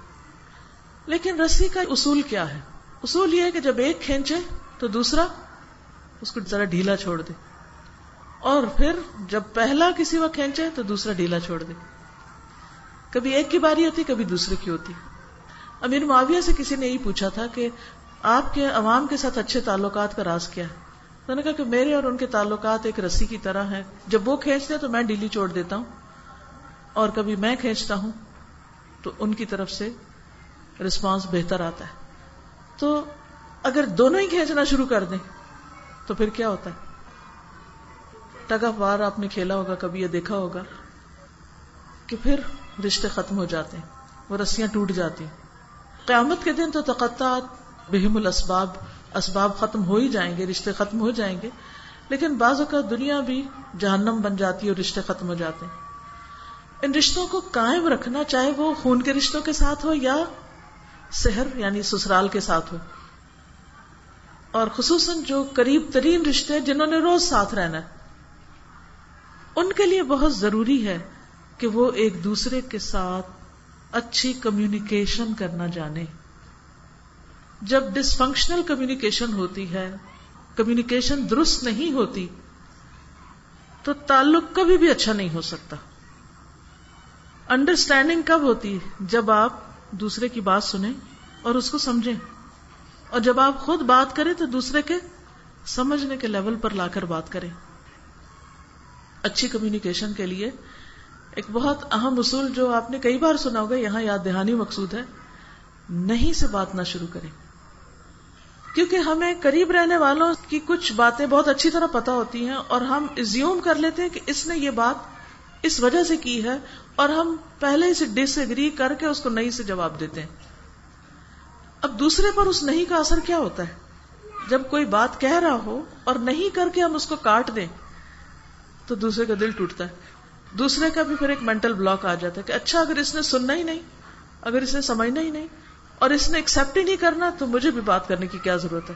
Speaker 1: لیکن رسی کا اصول کیا ہے؟ اصول یہ ہے کہ جب ایک کھینچے تو دوسرا اس کو ذرا ڈھیلا چھوڑ دے۔ اور پھر جب پہلا کسی وقت کھینچے تو دوسرا ڈھیلا چھوڑ دے۔ کبھی ایک کی باری ہوتی، کبھی دوسرے کی ہوتی۔ امیر معاویہ سے کسی نے یہی پوچھا تھا کہ آپ کے عوام کے ساتھ اچھے تعلقات کا راز کیا ہے؟ تو نے کہا کہ میرے اور ان کے تعلقات ایک رسی کی طرح ہیں۔ جب وہ کھینچتے تو میں ڈیلی چھوڑ دیتا ہوں۔ اور کبھی میں کھینچتا ہوں تو ان کی طرف سے رسپانس بہتر آتا ہے۔ تو اگر دونوں ہی کھینچنا شروع کر دیں، تو پھر کیا ہوتا ہے؟ ٹگ آف وار آپ نے کھیلا ہوگا، کبھی یہ دیکھا ہوگا کہ پھر رشتے ختم ہو جاتے ہیں، وہ رسیاں ٹوٹ جاتی ہیں۔ قیامت کے دن تو تقطعات بہم الاسباب، اسباب ختم ہو ہی جائیں گے، رشتے ختم ہو جائیں گے۔ لیکن بعض اوقات دنیا بھی جہنم بن جاتی ہے اور رشتے ختم ہو جاتے ہیں۔ ان رشتوں کو قائم رکھنا، چاہے وہ خون کے رشتوں کے ساتھ ہو یا سحر یعنی سسرال کے ساتھ ہو۔ اور خصوصاً جو قریب ترین رشتے جنہوں نے روز ساتھ رہنا ہے۔ ان کے لیے بہت ضروری ہے کہ وہ ایک دوسرے کے ساتھ اچھی کمیونیکیشن کرنا جانے۔ جب ڈسفنکشنل کمیونیکیشن ہوتی ہے کمیونیکیشن درست نہیں ہوتی، تو تعلق کبھی بھی اچھا نہیں ہو سکتا۔ انڈرسٹینڈنگ کب ہوتی جب آپ دوسرے کی بات سنیں اور اس کو سمجھیں۔ اور جب آپ خود بات کریں تو دوسرے کے سمجھنے کے لیول پر لا کر بات کریں۔ اچھی کمیونیکیشن کے لیے ایک بہت اہم اصول جو آپ نے کئی بار سنا ہوگا، یہاں یاد دہانی مقصود ہے، نہیں سے بات نہ شروع کریں۔ کیونکہ ہمیں قریب رہنے والوں کی کچھ باتیں بہت اچھی طرح پتا ہوتی ہیں اور ہم ازیوم کر لیتے ہیں کہ اس نے یہ بات اس وجہ سے کی ہے اور ہم پہلے سے ڈس ایگری کر کے اس کو نہیں سے جواب دیتے ہیں۔ اب دوسرے پر اس نہیں کا اثر کیا ہوتا ہے؟ جب کوئی بات کہہ رہا ہو اور نہیں کر کے ہم اس کو کاٹ دیں تو دوسرے کا دل ٹوٹتا ہے۔ دوسرے کا بھی پھر ایک مینٹل بلاک آ جاتا ہے کہ اچھا اگر اس نے سننا ہی نہیں، اگر اس نے سمجھنا ہی نہیں اور اس نے ایکسپٹ ہی نہیں کرنا تو مجھے بھی بات کرنے کی کیا ضرورت ہے؟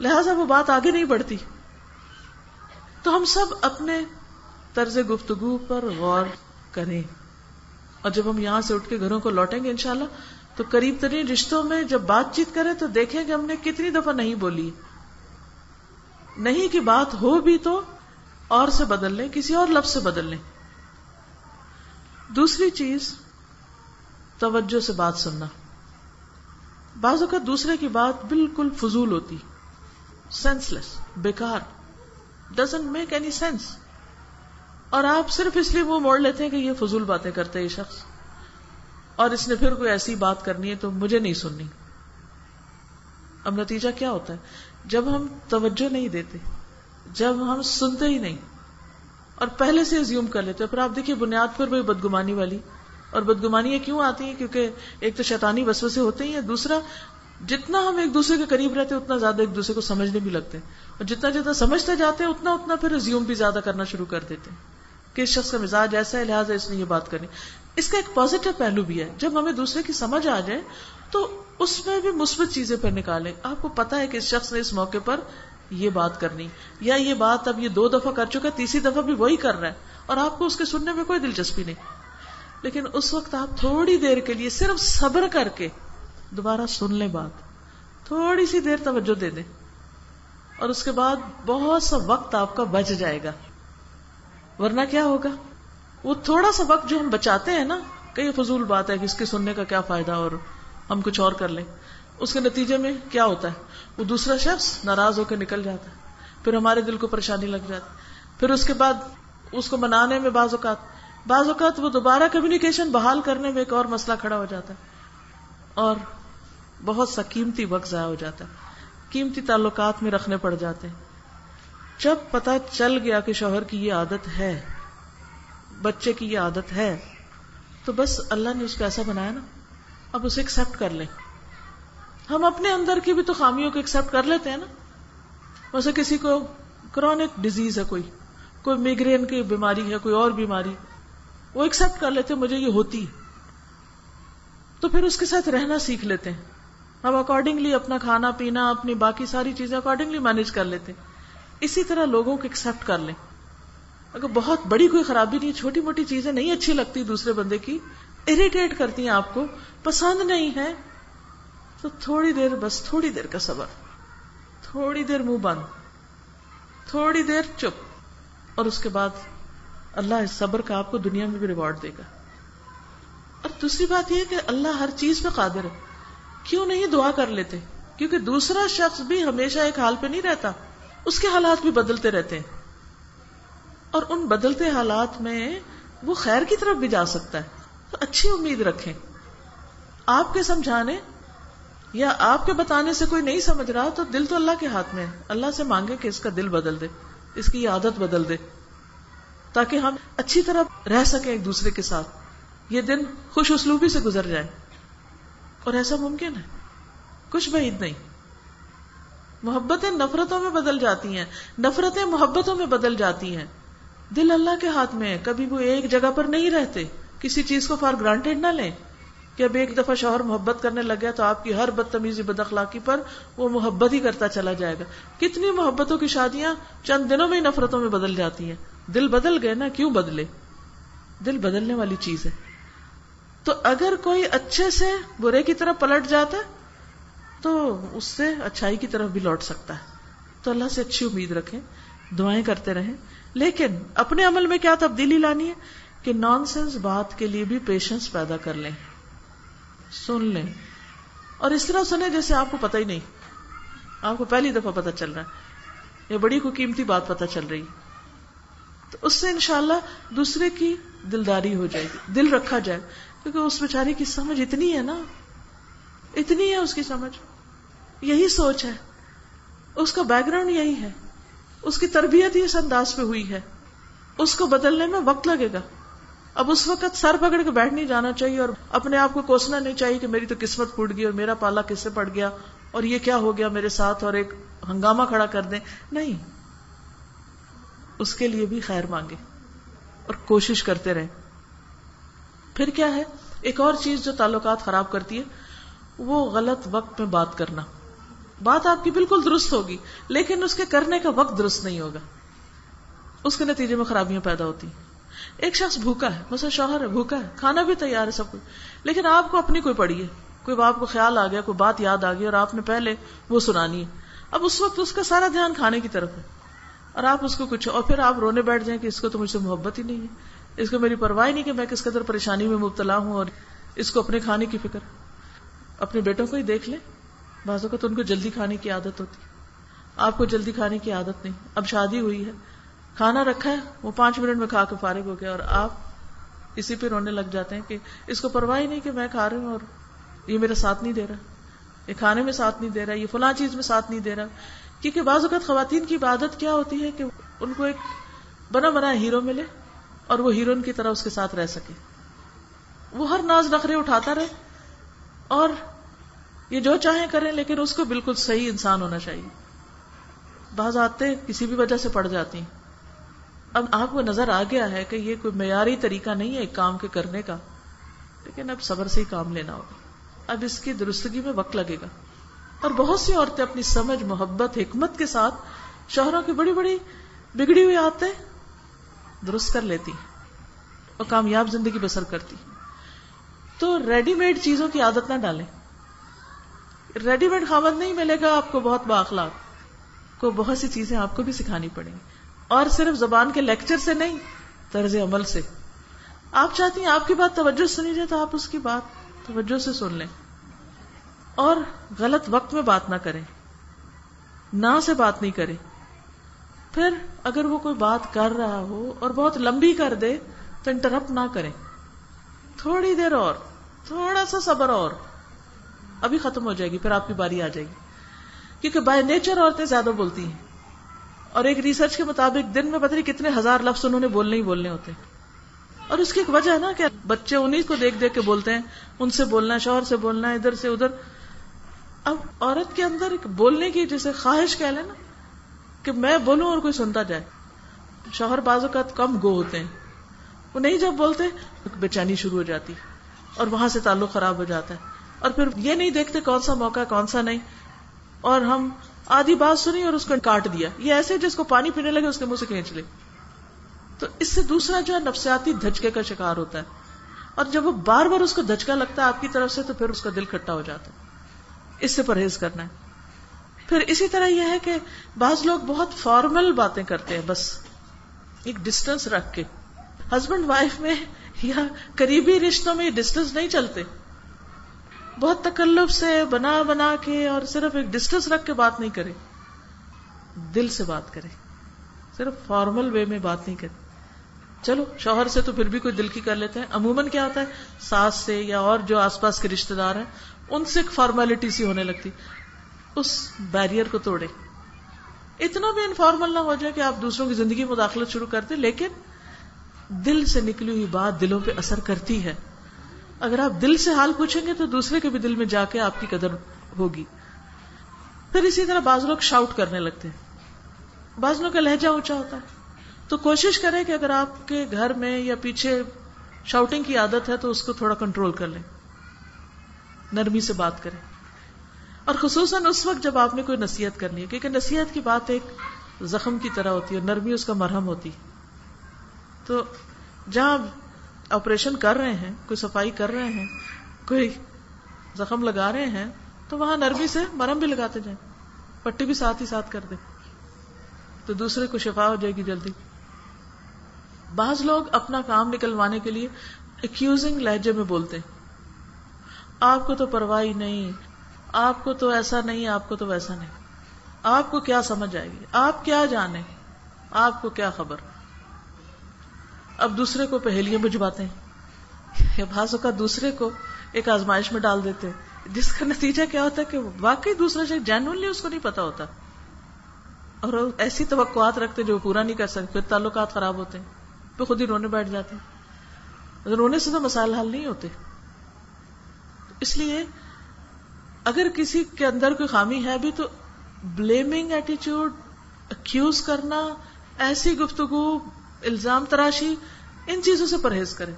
Speaker 1: لہذا وہ بات آگے نہیں بڑھتی۔ تو ہم سب اپنے طرز گفتگو پر غور کریں۔ اور جب ہم یہاں سے اٹھ کے گھروں کو لوٹیں گے انشاءاللہ، تو قریب ترین رشتوں میں جب بات چیت کریں تو دیکھیں کہ ہم نے کتنی دفعہ نہیں بولی۔ نہیں کی بات ہو بھی تو اور سے بدل لیں، کسی اور لفظ سے بدل لیں۔ دوسری چیز، توجہ سے بات سننا۔ بعض اوقات دوسرے کی بات بالکل فضول ہوتی سینس لیس بیکار ڈزنٹ میک اینی سینس اور آپ صرف اس لیے وہ موڑ لیتے ہیں کہ یہ فضول باتیں کرتے یہ شخص۔ اور اس نے پھر کوئی ایسی بات کرنی ہے تو مجھے نہیں سننی۔ اب نتیجہ کیا ہوتا ہے؟ جب ہم توجہ نہیں دیتے، جب ہم سنتے ہی نہیں، اور پہلے سے زیوم کر لیتے پھر آپ دیکھیے بنیاد پر وہی بدگمانی والی۔ اور بدگمانی کیوں آتی ہیں؟ کیونکہ ایک تو شیطانی وسوسے سے ہوتے ہیں دوسرا، جتنا ہم ایک دوسرے کے قریب رہتے اتنا زیادہ ایک دوسرے کو سمجھنے بھی لگتے ہیں۔ اور جتنا جتنا سمجھتے جاتے ہیں، اتنا اتنا پھر زیوم بھی زیادہ کرنا شروع کر دیتے ہیں۔ کہ اس شخص کا مزاج ایسا ہے، لہٰذا اس نے یہ بات کرنی۔ اس کا ایک پازیٹو پہلو بھی ہے۔ جب ہمیں دوسرے کی سمجھ آ جائے، تو اس میں بھی مثبت چیزیں پھر نکالیں۔ آپ کو پتا ہے کہ اس شخص نے اس موقع پر یہ بات کرنی۔ یا یہ بات اب یہ دو دفعہ کر چکا تیسری دفعہ بھی وہی کر رہا ہے۔ اور آپ کو اس کے سننے میں کوئی دلچسپی نہیں۔ لیکن اس وقت آپ تھوڑی دیر کے لیے صرف صبر کر کے دوبارہ سن لیں بات۔ تھوڑی سی دیر توجہ دے دیں۔ اور اس کے بعد بہت سا وقت آپ کا بچ جائے گا۔ ورنہ کیا ہوگا؟ وہ تھوڑا سا وقت جو ہم بچاتے ہیں نا، کئی فضول بات ہے کہ اس کے سننے کا کیا فائدہ اور ہم کچھ اور کر لیں۔ اس کے نتیجے میں کیا ہوتا ہے؟ وہ دوسرا شخص ناراض ہو کے نکل جاتا ہے، پھر ہمارے دل کو پریشانی لگ جاتی پھر اس کے بعد اس کو منانے میں بعض اوقات بعض اوقات وہ دوبارہ کمیونیکیشن بحال کرنے میں ایک اور مسئلہ کھڑا ہو جاتا ہے۔ اور بہت سا قیمتی وقت ضائع ہو جاتا ہے۔ قیمتی تعلقات میں رکھنے پڑ جاتے ہیں۔ جب پتا چل گیا کہ شوہر کی یہ عادت ہے، بچے کی یہ عادت ہے، تو بس اللہ نے اس کو ایسا بنایا نا، اب اسے ایکسپٹ کر لیں۔ ہم اپنے اندر کی بھی تو خامیوں کو ایکسپٹ کر لیتے ہیں نا۔ ویسے کسی کو کرونک ڈیزیز ہے کوئی کوئی میگرین کی بیماری ہے، کوئی اور بیماری، وہ ایکسپٹ کر لیتے مجھے یہ ہوتی۔ تو پھر اس کے ساتھ رہنا سیکھ لیتے ہیں۔ ہم اکارڈنگلی اپنا کھانا پینا، اپنی باقی ساری چیزیں اکارڈنگلی مینج کر لیتے ہیں۔ اسی طرح لوگوں کو ایکسپٹ کر لیں۔ اگر بہت بڑی کوئی خرابی نہیں چھوٹی موٹی چیزیں نہیں اچھی لگتی دوسرے بندے کی اریٹیٹ کرتی ہیں آپ کو، پسند نہیں ہے، تو تھوڑی دیر بس، تھوڑی دیر کا صبر۔ تھوڑی دیر منہ بند۔ تھوڑی دیر چپ۔ اور اس کے بعد اللہ اس صبر کا آپ کو دنیا میں بھی ریوارڈ دے گا۔ اور دوسری بات یہ کہ اللہ ہر چیز پہ قادر ہے۔ کیوں نہیں دعا کر لیتے؟ کیونکہ دوسرا شخص بھی ہمیشہ ایک حال پہ نہیں رہتا۔ اس کے حالات بھی بدلتے رہتے ہیں۔ اور ان بدلتے حالات میں وہ خیر کی طرف بھی جا سکتا ہے۔ تو اچھی امید رکھیں۔ آپ کے سمجھانے یا آپ کے بتانے سے کوئی نہیں سمجھ رہا تو دل تو اللہ کے ہاتھ میں ہے۔ اللہ سے مانگے کہ اس کا دل بدل دے، اس کی عادت بدل دے۔ تاکہ ہم اچھی طرح رہ سکیں ایک دوسرے کے ساتھ۔ یہ دن خوش اسلوبی سے گزر جائے اور ایسا ممکن ہے۔ کچھ بعید نہیں۔ محبتیں نفرتوں میں بدل جاتی ہیں۔ نفرتیں محبتوں میں بدل جاتی ہیں۔ دل اللہ کے ہاتھ میں ہے۔ کبھی وہ ایک جگہ پر نہیں رہتے۔ کسی چیز کو فار گرانٹیڈ نہ لیں۔ کہ اب ایک دفعہ شوہر محبت کرنے لگ گیا تو آپ کی ہر بدتمیزی بد اخلاقی پر وہ محبت ہی کرتا چلا جائے گا۔ کتنی محبتوں کی شادیاں چند دنوں میں ہی نفرتوں میں بدل جاتی ہیں۔ دل بدل گئے نا، کیوں بدلے؟ دل بدلنے والی چیز ہے۔ تو اگر کوئی اچھے سے برے کی طرف پلٹ جاتا ہے تو اس سے اچھائی کی طرف بھی لوٹ سکتا ہے۔ تو اللہ سے اچھی امید رکھیں، دعائیں کرتے رہیں۔ لیکن اپنے عمل میں کیا تبدیلی لانی ہے؟ کہ نان سینس بات کے لیے بھی پیشنس پیدا کر لیں۔ سن لیں۔ اور اس طرح سنیں جیسے آپ کو پتہ ہی نہیں۔ آپ کو پہلی دفعہ پتہ چل رہا ہے۔ یا بڑی کو قیمتی بات پتہ چل رہی۔ تو اس سے انشاءاللہ دوسرے کی دلداری ہو جائے گی۔ دل رکھا جائے۔ کیونکہ اس بیچاری کی سمجھ اتنی ہے نا۔ اتنی ہے اس کی سمجھ۔ یہی سوچ ہے۔ اس کا بیک گراؤنڈ یہی ہے۔ اس کی تربیت ہی اس انداز پہ ہوئی ہے۔ اس کو بدلنے میں وقت لگے گا۔ اب اس وقت سر پکڑ کے بیٹھ نہیں جانا چاہیے اور اپنے آپ کو کوسنا نہیں چاہیے کہ میری تو قسمت پھوٹ گئی اور میرا پالا کس سے پڑ گیا اور یہ کیا ہو گیا میرے ساتھ اور ایک ہنگامہ کھڑا کر دیں۔ نہیں۔ اس کے لیے بھی خیر مانگے اور کوشش کرتے رہیں۔ پھر کیا ہے؟ ایک اور چیز جو تعلقات خراب کرتی ہے، وہ غلط وقت میں بات کرنا۔ بات آپ کی بالکل درست ہوگی، لیکن اس کے کرنے کا وقت درست نہیں ہوگا۔ اس کے نتیجے میں خرابیاں پیدا ہوتی ہیں۔ ایک شخص بھوکا ہے، مثلا شوہر ہے، بھوکا ہے، کھانا بھی تیار ہے سب کچھ۔ لیکن آپ کو اپنی کوئی پڑی ہے، کوئی آپ کو خیال آ گیا، کوئی بات یاد آ گئی اور آپ نے پہلے وہ سنانی ہے۔ اب اس وقت اس کا سارا دھیان کھانے کی طرف ہے۔ اور آپ اس کو کچھ، اور پھر آپ رونے بیٹھ جائیں کہ اس کو تو مجھ سے محبت ہی نہیں ہے۔ اس کو میری پرواہ نہیں کہ میں کس قدر پریشانی میں مبتلا ہوں اور اس کو اپنے کھانے کی فکر، اپنے بیٹوں کو ہی دیکھ لیں۔ بازو کا تو ان کو جلدی کھانے کی عادت ہوتی آپ کو جلدی کھانے کی عادت نہیں۔ اب شادی ہوئی ہے۔ کھانا رکھا ہے، وہ پانچ منٹ میں کھا کے فارغ ہو گیا اور آپ اسی پہ رونے لگ جاتے ہیں کہ اس کو پرواہ ہی نہیں کہ میں کھا رہی ہوں اور یہ میرا ساتھ نہیں دے رہا۔ یہ کھانے میں ساتھ نہیں دے رہا، یہ فلاں چیز میں ساتھ نہیں دے رہا۔ کیونکہ بعض اوقات خواتین کی عادت کیا ہوتی ہے کہ ان کو ایک بنا بنا ہیرو ملے اور وہ ہیروئن کی طرح اس کے ساتھ رہ سکے۔ وہ ہر ناز نخرے اٹھاتا رہے اور یہ جو چاہیں کریں، لیکن اس کو بالکل صحیح انسان ہونا چاہیے۔ بعض آتے کسی بھی وجہ سے پڑ جاتی۔ اب آپ کو نظر آ گیا ہے کہ یہ کوئی معیاری طریقہ نہیں ہے ایک کام کے کرنے کا، لیکن اب صبر سے ہی کام لینا ہوگا۔ اب اس کی درستگی میں وقت لگے گا۔ اور بہت سی عورتیں اپنی سمجھ، محبت، حکمت کے ساتھ شوہروں کی بڑی بڑی بگڑی ہوئی آتے درست کر لیتی اور کامیاب زندگی بسر کرتی۔ تو ریڈی میڈ چیزوں کی عادت نہ ڈالیں۔ ریڈی میڈ خامد نہیں ملے گا، آپ کو بہت باخلاق کو بہت سی چیزیں آپ کو بھی سکھانی پڑیں گی۔ اور صرف زبان کے لیکچر سے نہیں، طرز عمل سے۔ آپ چاہتی ہیں آپ کی بات توجہ سنی جائے تو آپ اس کی بات توجہ سے سن لیں۔ اور غلط وقت میں بات نہ کریں۔ نہ سے بات نہیں کریں۔ پھر اگر وہ کوئی بات کر رہا ہو اور بہت لمبی کر دے تو انٹرپٹ نہ کریں۔ تھوڑی دیر اور، تھوڑا سا صبر اور۔ ابھی ختم ہو جائے گی، پھر آپ کی باری آ جائے گی۔ کیونکہ بائی نیچر عورتیں زیادہ بولتی ہیں۔ اور ایک ریسرچ کے مطابق دن میں پتہ نہیں کتنے ہزار لفظ انہوں نے بولنے ہی بولنے ہوتے اور اس کی ایک وجہ ہے نا کہ بچے انہیں کو دیکھ دیکھ کے بولتے ہیں، ان سے بولنا، شوہر سے بولنا، ادھر سے ادھر۔ اب عورت کے اندر ایک بولنے کی جیسے خواہش کہہ لیں نا، کہ میں بولوں اور کوئی سنتا جائے۔ شوہر بازو کا کم گو ہوتے ہیں۔ وہ نہیں جب بولتے، بے چینی شروع ہو جاتی اور وہاں سے تعلق خراب ہو جاتا ہے۔ اور پھر یہ نہیں دیکھتے کون سا موقع کون سا نہیں۔ اور ہم آدھی بات سنی اور اس کو کاٹ دیا۔ یہ ایسے جس کو پانی پینے لگے، اس کے منہ سے کھینچ لے تو اس سے دوسرا جو ہے، نفسیاتی دھچکے کا شکار ہوتا ہے۔ اور جب وہ بار بار اس کو دھچکا لگتا ہے آپ کی طرف سے، تو پھر اس کا دل کھٹا ہو جاتا ہے۔ اس سے پرہیز کرنا ہے۔ پھر اسی طرح یہ ہے کہ بعض لوگ بہت فارمل باتیں کرتے ہیں، بس ایک ڈسٹینس رکھ کے۔ ہسبینڈ وائف میں یا قریبی رشتوں میں ڈسٹینس نہیں چلتے۔ بہت تکلف سے بنا بنا کے اور صرف ایک ڈسٹینس رکھ کے بات نہیں کرے۔ دل سے بات کرے۔ صرف فارمل وے میں بات نہیں کرے۔ چلو، شوہر سے تو پھر بھی کوئی دل کی کر لیتے ہیں۔ عموماً کیا ہوتا ہے؟ ساس سے یا اور جو آس پاس کے رشتے دار ہیں، ان سے ایک فارمیلٹی سی ہونے لگتی۔ اس بیریئر کو توڑے۔ اتنا بھی انفارمل نہ ہو جائے کہ آپ دوسروں کی زندگی مداخلت شروع کرتے، لیکن دل سے نکلی ہوئی بات دلوں پہ اثر کرتی ہے۔ اگر آپ دل سے حال پوچھیں گے تو دوسرے کے بھی دل میں جا کے آپ کی قدر ہوگی۔ پھر اسی طرح بعض لوگ شاؤٹ کرنے لگتے ہیں۔ بعض لوگ کا لہجہ اونچا ہوتا ہے۔ تو کوشش کریں کہ اگر آپ کے گھر میں یا پیچھے شاؤٹنگ کی عادت ہے تو اس کو تھوڑا کنٹرول کر لیں۔ نرمی سے بات کریں۔ اور خصوصاً اس وقت جب آپ نے کوئی نصیحت کرنی ہے، کیونکہ نصیحت کی بات ایک زخم کی طرح ہوتی ہے نرمی اس کا مرہم ہوتی تو جہاں آپریشن کر رہے ہیں، کوئی صفائی کر رہے ہیں، کوئی زخم لگا رہے ہیں، تو وہاں نرمی سے مرم بھی لگاتے جائیں، پٹی بھی ساتھ ہی ساتھ کر دیں۔ تو دوسرے کو شفا ہو جائے گی جلدی۔ بعض لوگ اپنا کام نکلوانے کے لیے ایکوزنگ لہجے میں بولتے ہیں۔ آپ کو تو پرواہ نہیں، آپ کو تو ایسا نہیں، آپ کو تو ویسا نہیں۔ آپ کو کیا سمجھ آئے گی؟ آپ کیا جانے؟ آپ کو کیا خبر؟ اب دوسرے کو پہلیاں بجواتے ہیں۔ یا بعض اوقات دوسرے کو ایک آزمائش میں ڈال دیتے ہیں۔ جس کا نتیجہ کیا ہوتا ہے کہ واقعی دوسرا شخص جینونلی اس کو نہیں پتا ہوتا۔ اور ایسی توقعات رکھتے جو پورا نہیں کر سکتے، پھر تعلقات خراب ہوتے ہیں۔ پھر خود ہی رونے بیٹھ جاتے ہیں۔ رونے سے تو مسائل حل نہیں ہوتے۔ اس لیے اگر کسی کے اندر کوئی خامی ہے بھی تو بلیمنگ ایٹیچیوڈ اکیوز کرنا، ایسی گفتگو الزام تراشی، ان چیزوں سے پرہیز کرے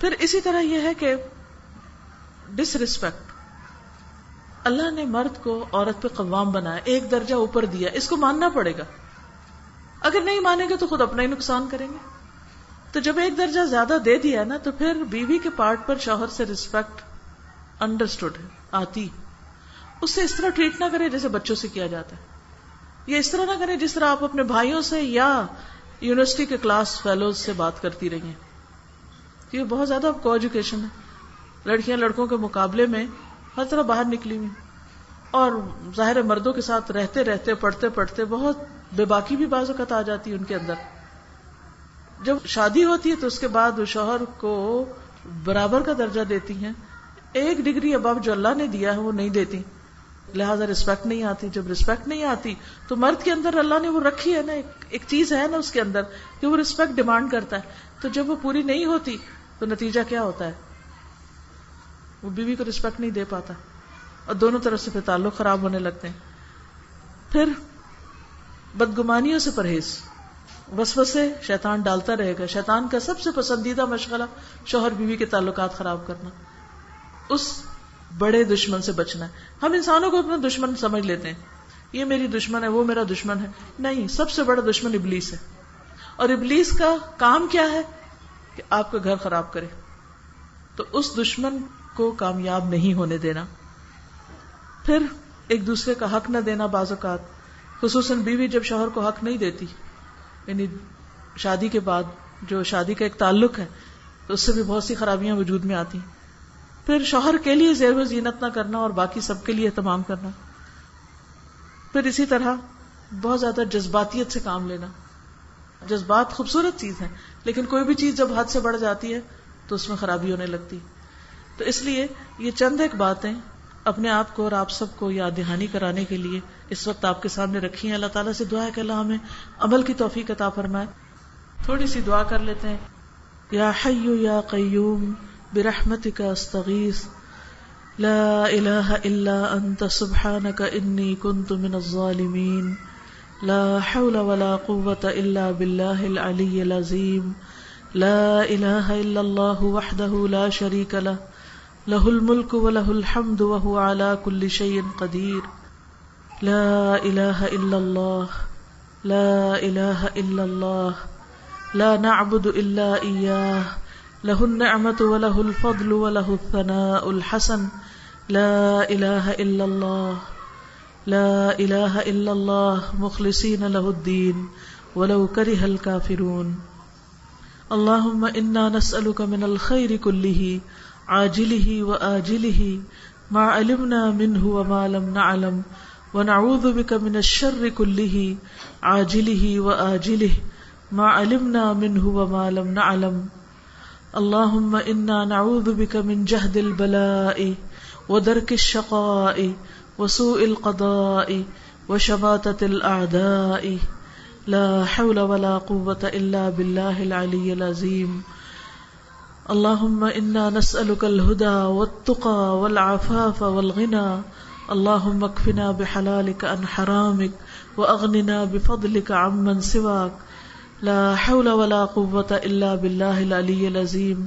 Speaker 1: پھر اسی طرح یہ ہے کہ ڈس ریسپیکٹ اللہ نے مرد کو عورت پہ قوام بنایا، ایک درجہ اوپر دیا، اس کو ماننا پڑے گا۔ اگر نہیں مانیں گے تو خود اپنا ہی نقصان کریں گے۔ تو جب ایک درجہ زیادہ دے دیا نا، تو پھر بیوی کے پارٹ پر شوہر سے ریسپیکٹ انڈرسٹوڈ آتی۔ اسے اس طرح ٹریٹ نہ کرے جیسے بچوں سے کیا جاتا ہے۔ یہ اس طرح نہ کریں جس طرح آپ اپنے بھائیوں سے یا یونیورسٹی کے کلاس فیلوز سے بات کرتی رہی ہیں یہ بہت زیادہ کو ایجوکیشن ہے۔ لڑکیاں لڑکوں کے مقابلے میں ہر طرح باہر نکلی ہوئی۔ اور ظاہر مردوں کے ساتھ رہتے رہتے، پڑھتے پڑھتے بہت بے باکی بھی بعض اوقات آ جاتی ہے ان کے اندر۔ جب شادی ہوتی ہے تو اس کے بعد وہ شوہر کو برابر کا درجہ دیتی ہیں۔ ایک ڈگری اباب جو اللہ نے دیا ہے وہ نہیں دیتی۔ لہٰذا رسپیکٹ نہیں آتی۔ جب رسپیکٹ نہیں آتی، تو مرد کے اندر اللہ نے وہ رکھی ہے نا، ایک چیز ہے نا اس کے اندر کہ وہ رسپیکٹ ڈیمانڈ کرتا ہے۔ تو جب وہ پوری نہیں ہوتی، تو نتیجہ کیا ہوتا ہے؟ وہ بیوی کو رسپیکٹ نہیں دے پاتا۔ اور دونوں طرف سے پھر تعلق خراب ہونے لگتے ہیں۔ پھر بدگمانیوں سے پرہیز۔ وسوسے شیطان ڈالتا رہے گا۔ شیطان کا سب سے پسندیدہ مشغلہ شوہر بیوی کے تعلقات خراب کرنا۔ اس بڑے دشمن سے بچنا ہے۔ ہم انسانوں کو اپنا دشمن سمجھ لیتے ہیں۔ یہ میری دشمن ہے، وہ میرا دشمن ہے۔ نہیں، سب سے بڑا دشمن ابلیس ہے۔ اور ابلیس کا کام کیا ہے؟ کہ آپ کا گھر خراب کرے۔ تو اس دشمن کو کامیاب نہیں ہونے دینا۔ پھر ایک دوسرے کا حق نہ دینا بعض اوقات۔ خصوصاً بیوی جب شوہر کو حق نہیں دیتی یعنی شادی کے بعد جو شادی کا ایک تعلق ہے، تو اس سے بھی بہت سی خرابیاں وجود میں آتی۔ ہیں پھر شوہر کے لیے زیر و زینت نہ کرنا اور باقی سب کے لیے اہتمام کرنا۔ پھر اسی طرح بہت زیادہ جذباتیت سے کام لینا۔ جذبات خوبصورت چیز ہے لیکن کوئی بھی چیز جب حد سے بڑھ جاتی ہے تو اس میں خرابی ہونے لگتی۔ تو اس لیے یہ چند ایک باتیں اپنے آپ کو اور آپ سب کو یاد دہانی کرانے کے لیے اس وقت آپ کے سامنے رکھی ہیں۔ اللہ تعالیٰ سے دعا ہے کہ اللہ ہمیں عمل کی توفیق عطا فرمائے۔ تھوڑی سی دعا کر لیتے ہیں۔ یا حیو یا قیوم برحمت کا استغیث. لا الہ الا انت، سبحانک انی کنت من الظالمین. لا حول ولا قوة الا باللہ العلی العظیم. لا الہ الا اللہ وحدہ لا شریک له له الملك وله الحمد وهو على كل شيء قدير لا إله إلا الله لا إله إلا الله لا نعبد إلا إياه له النعمة وله الفضل وله الثناء الحسن. لا إله إلا الله. لا إله إلا الله. مخلصين له الدين. ولو كره الكافرون. اللهم إنا نسألك من الخير كله، عاجله وآجله، ما علمنا منه وما لم نعلم. ونعوذ بك من الشر كله، عاجله وآجله، ما علمنا منه وما لم نعلم. اللهم إنا نعوذ بك من جهد البلاء ودرك الشقاء وسوء القضاء وشماتة الأعداء. لا حول ولا قوة إلا بالله العلي العظيم اللهم انا نسالك الهدى والتقى والعفاف والغنى اللهم اكفنا بحلالك عن حرامك واغننا بفضلك عمن سواك لا حول ولا قوه الا بالله العلي العظيم.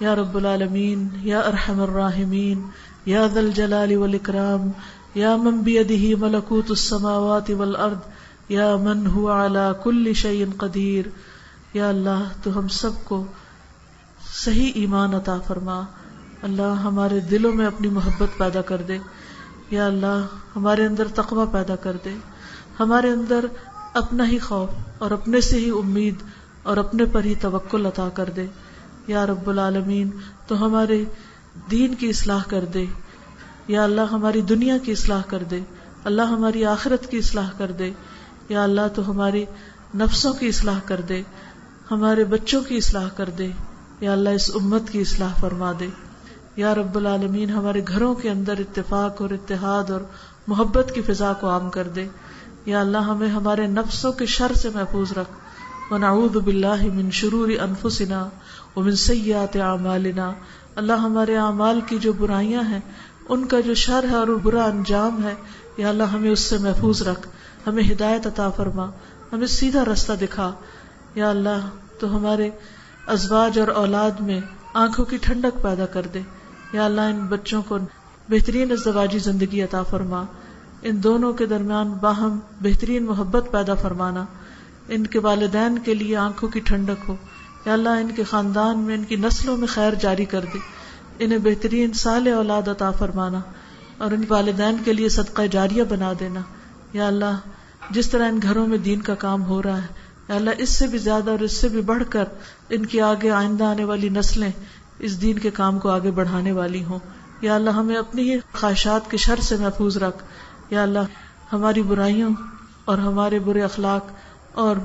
Speaker 1: يا رب العالمين، يا ارحم الراحمين، يا ذا الجلال والاكرام يا من بيده ملكوت السماوات والارض يا من هو على كل شيء قدير. یا اللہ، تو ہم سب کو صحیح ایمان عطا فرما. اللہ ہمارے دلوں میں اپنی محبت پیدا کر دے. یا اللہ، ہمارے اندر تقوی پیدا کر دے. ہمارے اندر اپنا ہی خوف اور اپنے سے ہی امید اور اپنے پر ہی توکل عطا کر دے۔ یا رب العالمین، تو ہمارے دین کی اصلاح کر دے۔ یا اللہ، ہماری دنیا کی اصلاح کر دے۔ اللہ، ہماری آخرت کی اصلاح کر دے۔ یا اللہ، تو ہماری نفسوں کی اصلاح کر دے۔ ہمارے بچوں کی اصلاح کر دے۔ یا اللہ، اس امت کی اصلاح فرما دے۔ یا رب العالمین، ہمارے گھروں کے اندر اتفاق اور اتحاد اور محبت کی فضا کو عام کر دے۔ یا اللہ ہمیں ہمارے نفسوں کے شر سے محفوظ رکھ۔ ونعوذ باللہ من شرور انفسنا ومن سیئات اعمالنا۔ اللہ ہمارے اعمال کی جو برائیاں ہیں، ان کا جو شر ہے اور برا انجام ہے، یا اللہ ہمیں اس سے محفوظ رکھ۔ ہمیں ہدایت عطا فرما۔ ہمیں سیدھا رستہ دکھا۔ یا اللہ، تو ہمارے ازواج اور اولاد میں آنکھوں کی ٹھنڈک پیدا کر دے۔ یا اللہ، ان بچوں کو بہترین ازدواجی زندگی عطا فرما۔ ان دونوں کے درمیان باہم بہترین محبت پیدا فرمانا، ان کے والدین کے لیے آنکھوں کی ٹھنڈک ہو۔ یا اللہ، ان کے خاندان میں، ان کی نسلوں میں خیر جاری کر دے۔ انہیں بہترین سال اولاد عطا فرمانا اور ان والدین کے لیے صدقہ جاریہ بنا دینا۔ یا اللہ، جس طرح ان گھروں میں دین کا کام ہو رہا ہے، یا اللہ، اس سے بھی زیادہ اور اس سے بھی بڑھ کر ان کی آگے آئندہ آنے والی نسلیں اس دین کے کام کو آگے بڑھانے والی ہوں۔ یا اللہ، ہمیں اپنی ہی خواہشات کے شر سے محفوظ رکھ۔ یا اللہ، ہماری برائیوں اور ہمارے برے اخلاق اور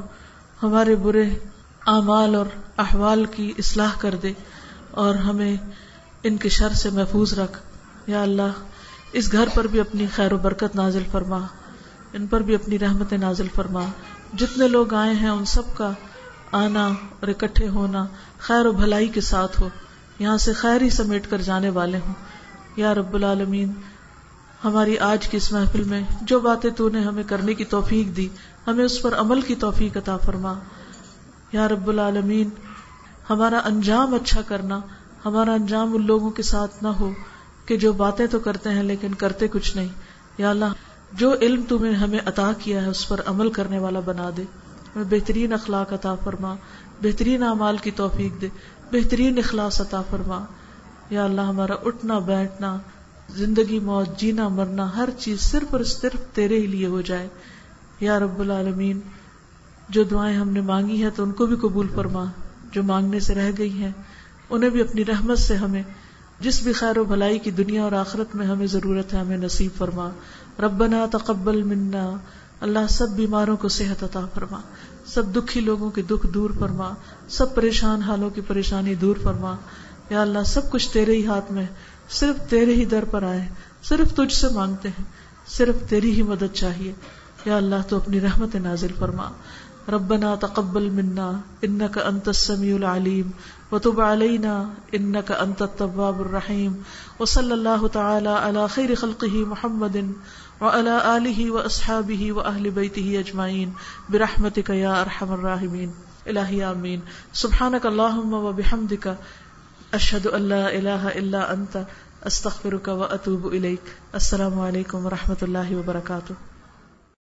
Speaker 1: ہمارے برے اعمال اور احوال کی اصلاح کر دے اور ہمیں ان کے شر سے محفوظ رکھ۔ یا اللہ، اس گھر پر بھی اپنی خیر و برکت نازل فرما۔ ان پر بھی اپنی رحمت نازل فرما۔ جتنے لوگ آئے ہیں، ان سب کا آنا اور اکٹھے ہونا خیر و بھلائی کے ساتھ ہو۔ یہاں سے خیر ہی سمیٹ کر جانے والے ہوں۔ یا رب العالمین ہماری آج کی اس محفل میں جو باتیں تو نے ہمیں کرنے کی توفیق دی، ہمیں اس پر عمل کی توفیق عطا فرما۔ یا رب العالمین، ہمارا انجام اچھا کرنا، ہمارا انجام ان لوگوں کے ساتھ نہ ہو کہ جو باتیں تو کرتے ہیں لیکن کرتے کچھ نہیں۔ یا اللہ، جو علم تمہیں ہمیں عطا کیا ہے، اس پر عمل کرنے والا بنا دے۔ ہمیں بہترین اخلاق عطا فرما، بہترین اعمال کی توفیق دے، بہترین اخلاص عطا فرما۔ یا اللہ، ہمارا اٹھنا، بیٹھنا زندگی موت، جینا، مرنا، ہر چیز صرف اور صرف تیرے ہی لیے ہو جائے۔ یا رب العالمین، جو دعائیں ہم نے مانگی ہیں تو ان کو بھی قبول فرما۔ جو مانگنے سے رہ گئی ہیں، انہیں بھی اپنی رحمت سے ہمیں، جس بھی خیر و بھلائی کی دنیا اور آخرت میں ہمیں ضرورت ہے، ہمیں نصیب فرما۔ ربنا تقبل منا۔ اللہ سب بیماروں کو صحت عطا فرما۔ سب دکھی لوگوں کے دکھ دور فرما۔ سب پریشان حالوں کی پریشانی دور فرما۔ یا اللہ، سب کچھ تیرے ہی ہاتھ میں صرف تیرے ہی در پر آئے، صرف تجھ سے مانگتے ہیں، صرف تیری ہی مدد چاہیے۔ یا اللہ تو اپنی رحمت نازل فرما۔ ربنا تقبل منا انك انت السميع العليم وتب علينا انك انت التواب الرحيم وصلى الله تعالى على خير خلقه محمد وعلى اله واصحابه واهل بيته اجمعين برحمتك يا ارحم الراحمين الہی آمین۔ سبحانك اللهم وبحمدك اشد اللہ اللہ اللہ انت استخر و اطوب السلام علیکم و رحمۃ اللہ وبرکاتہ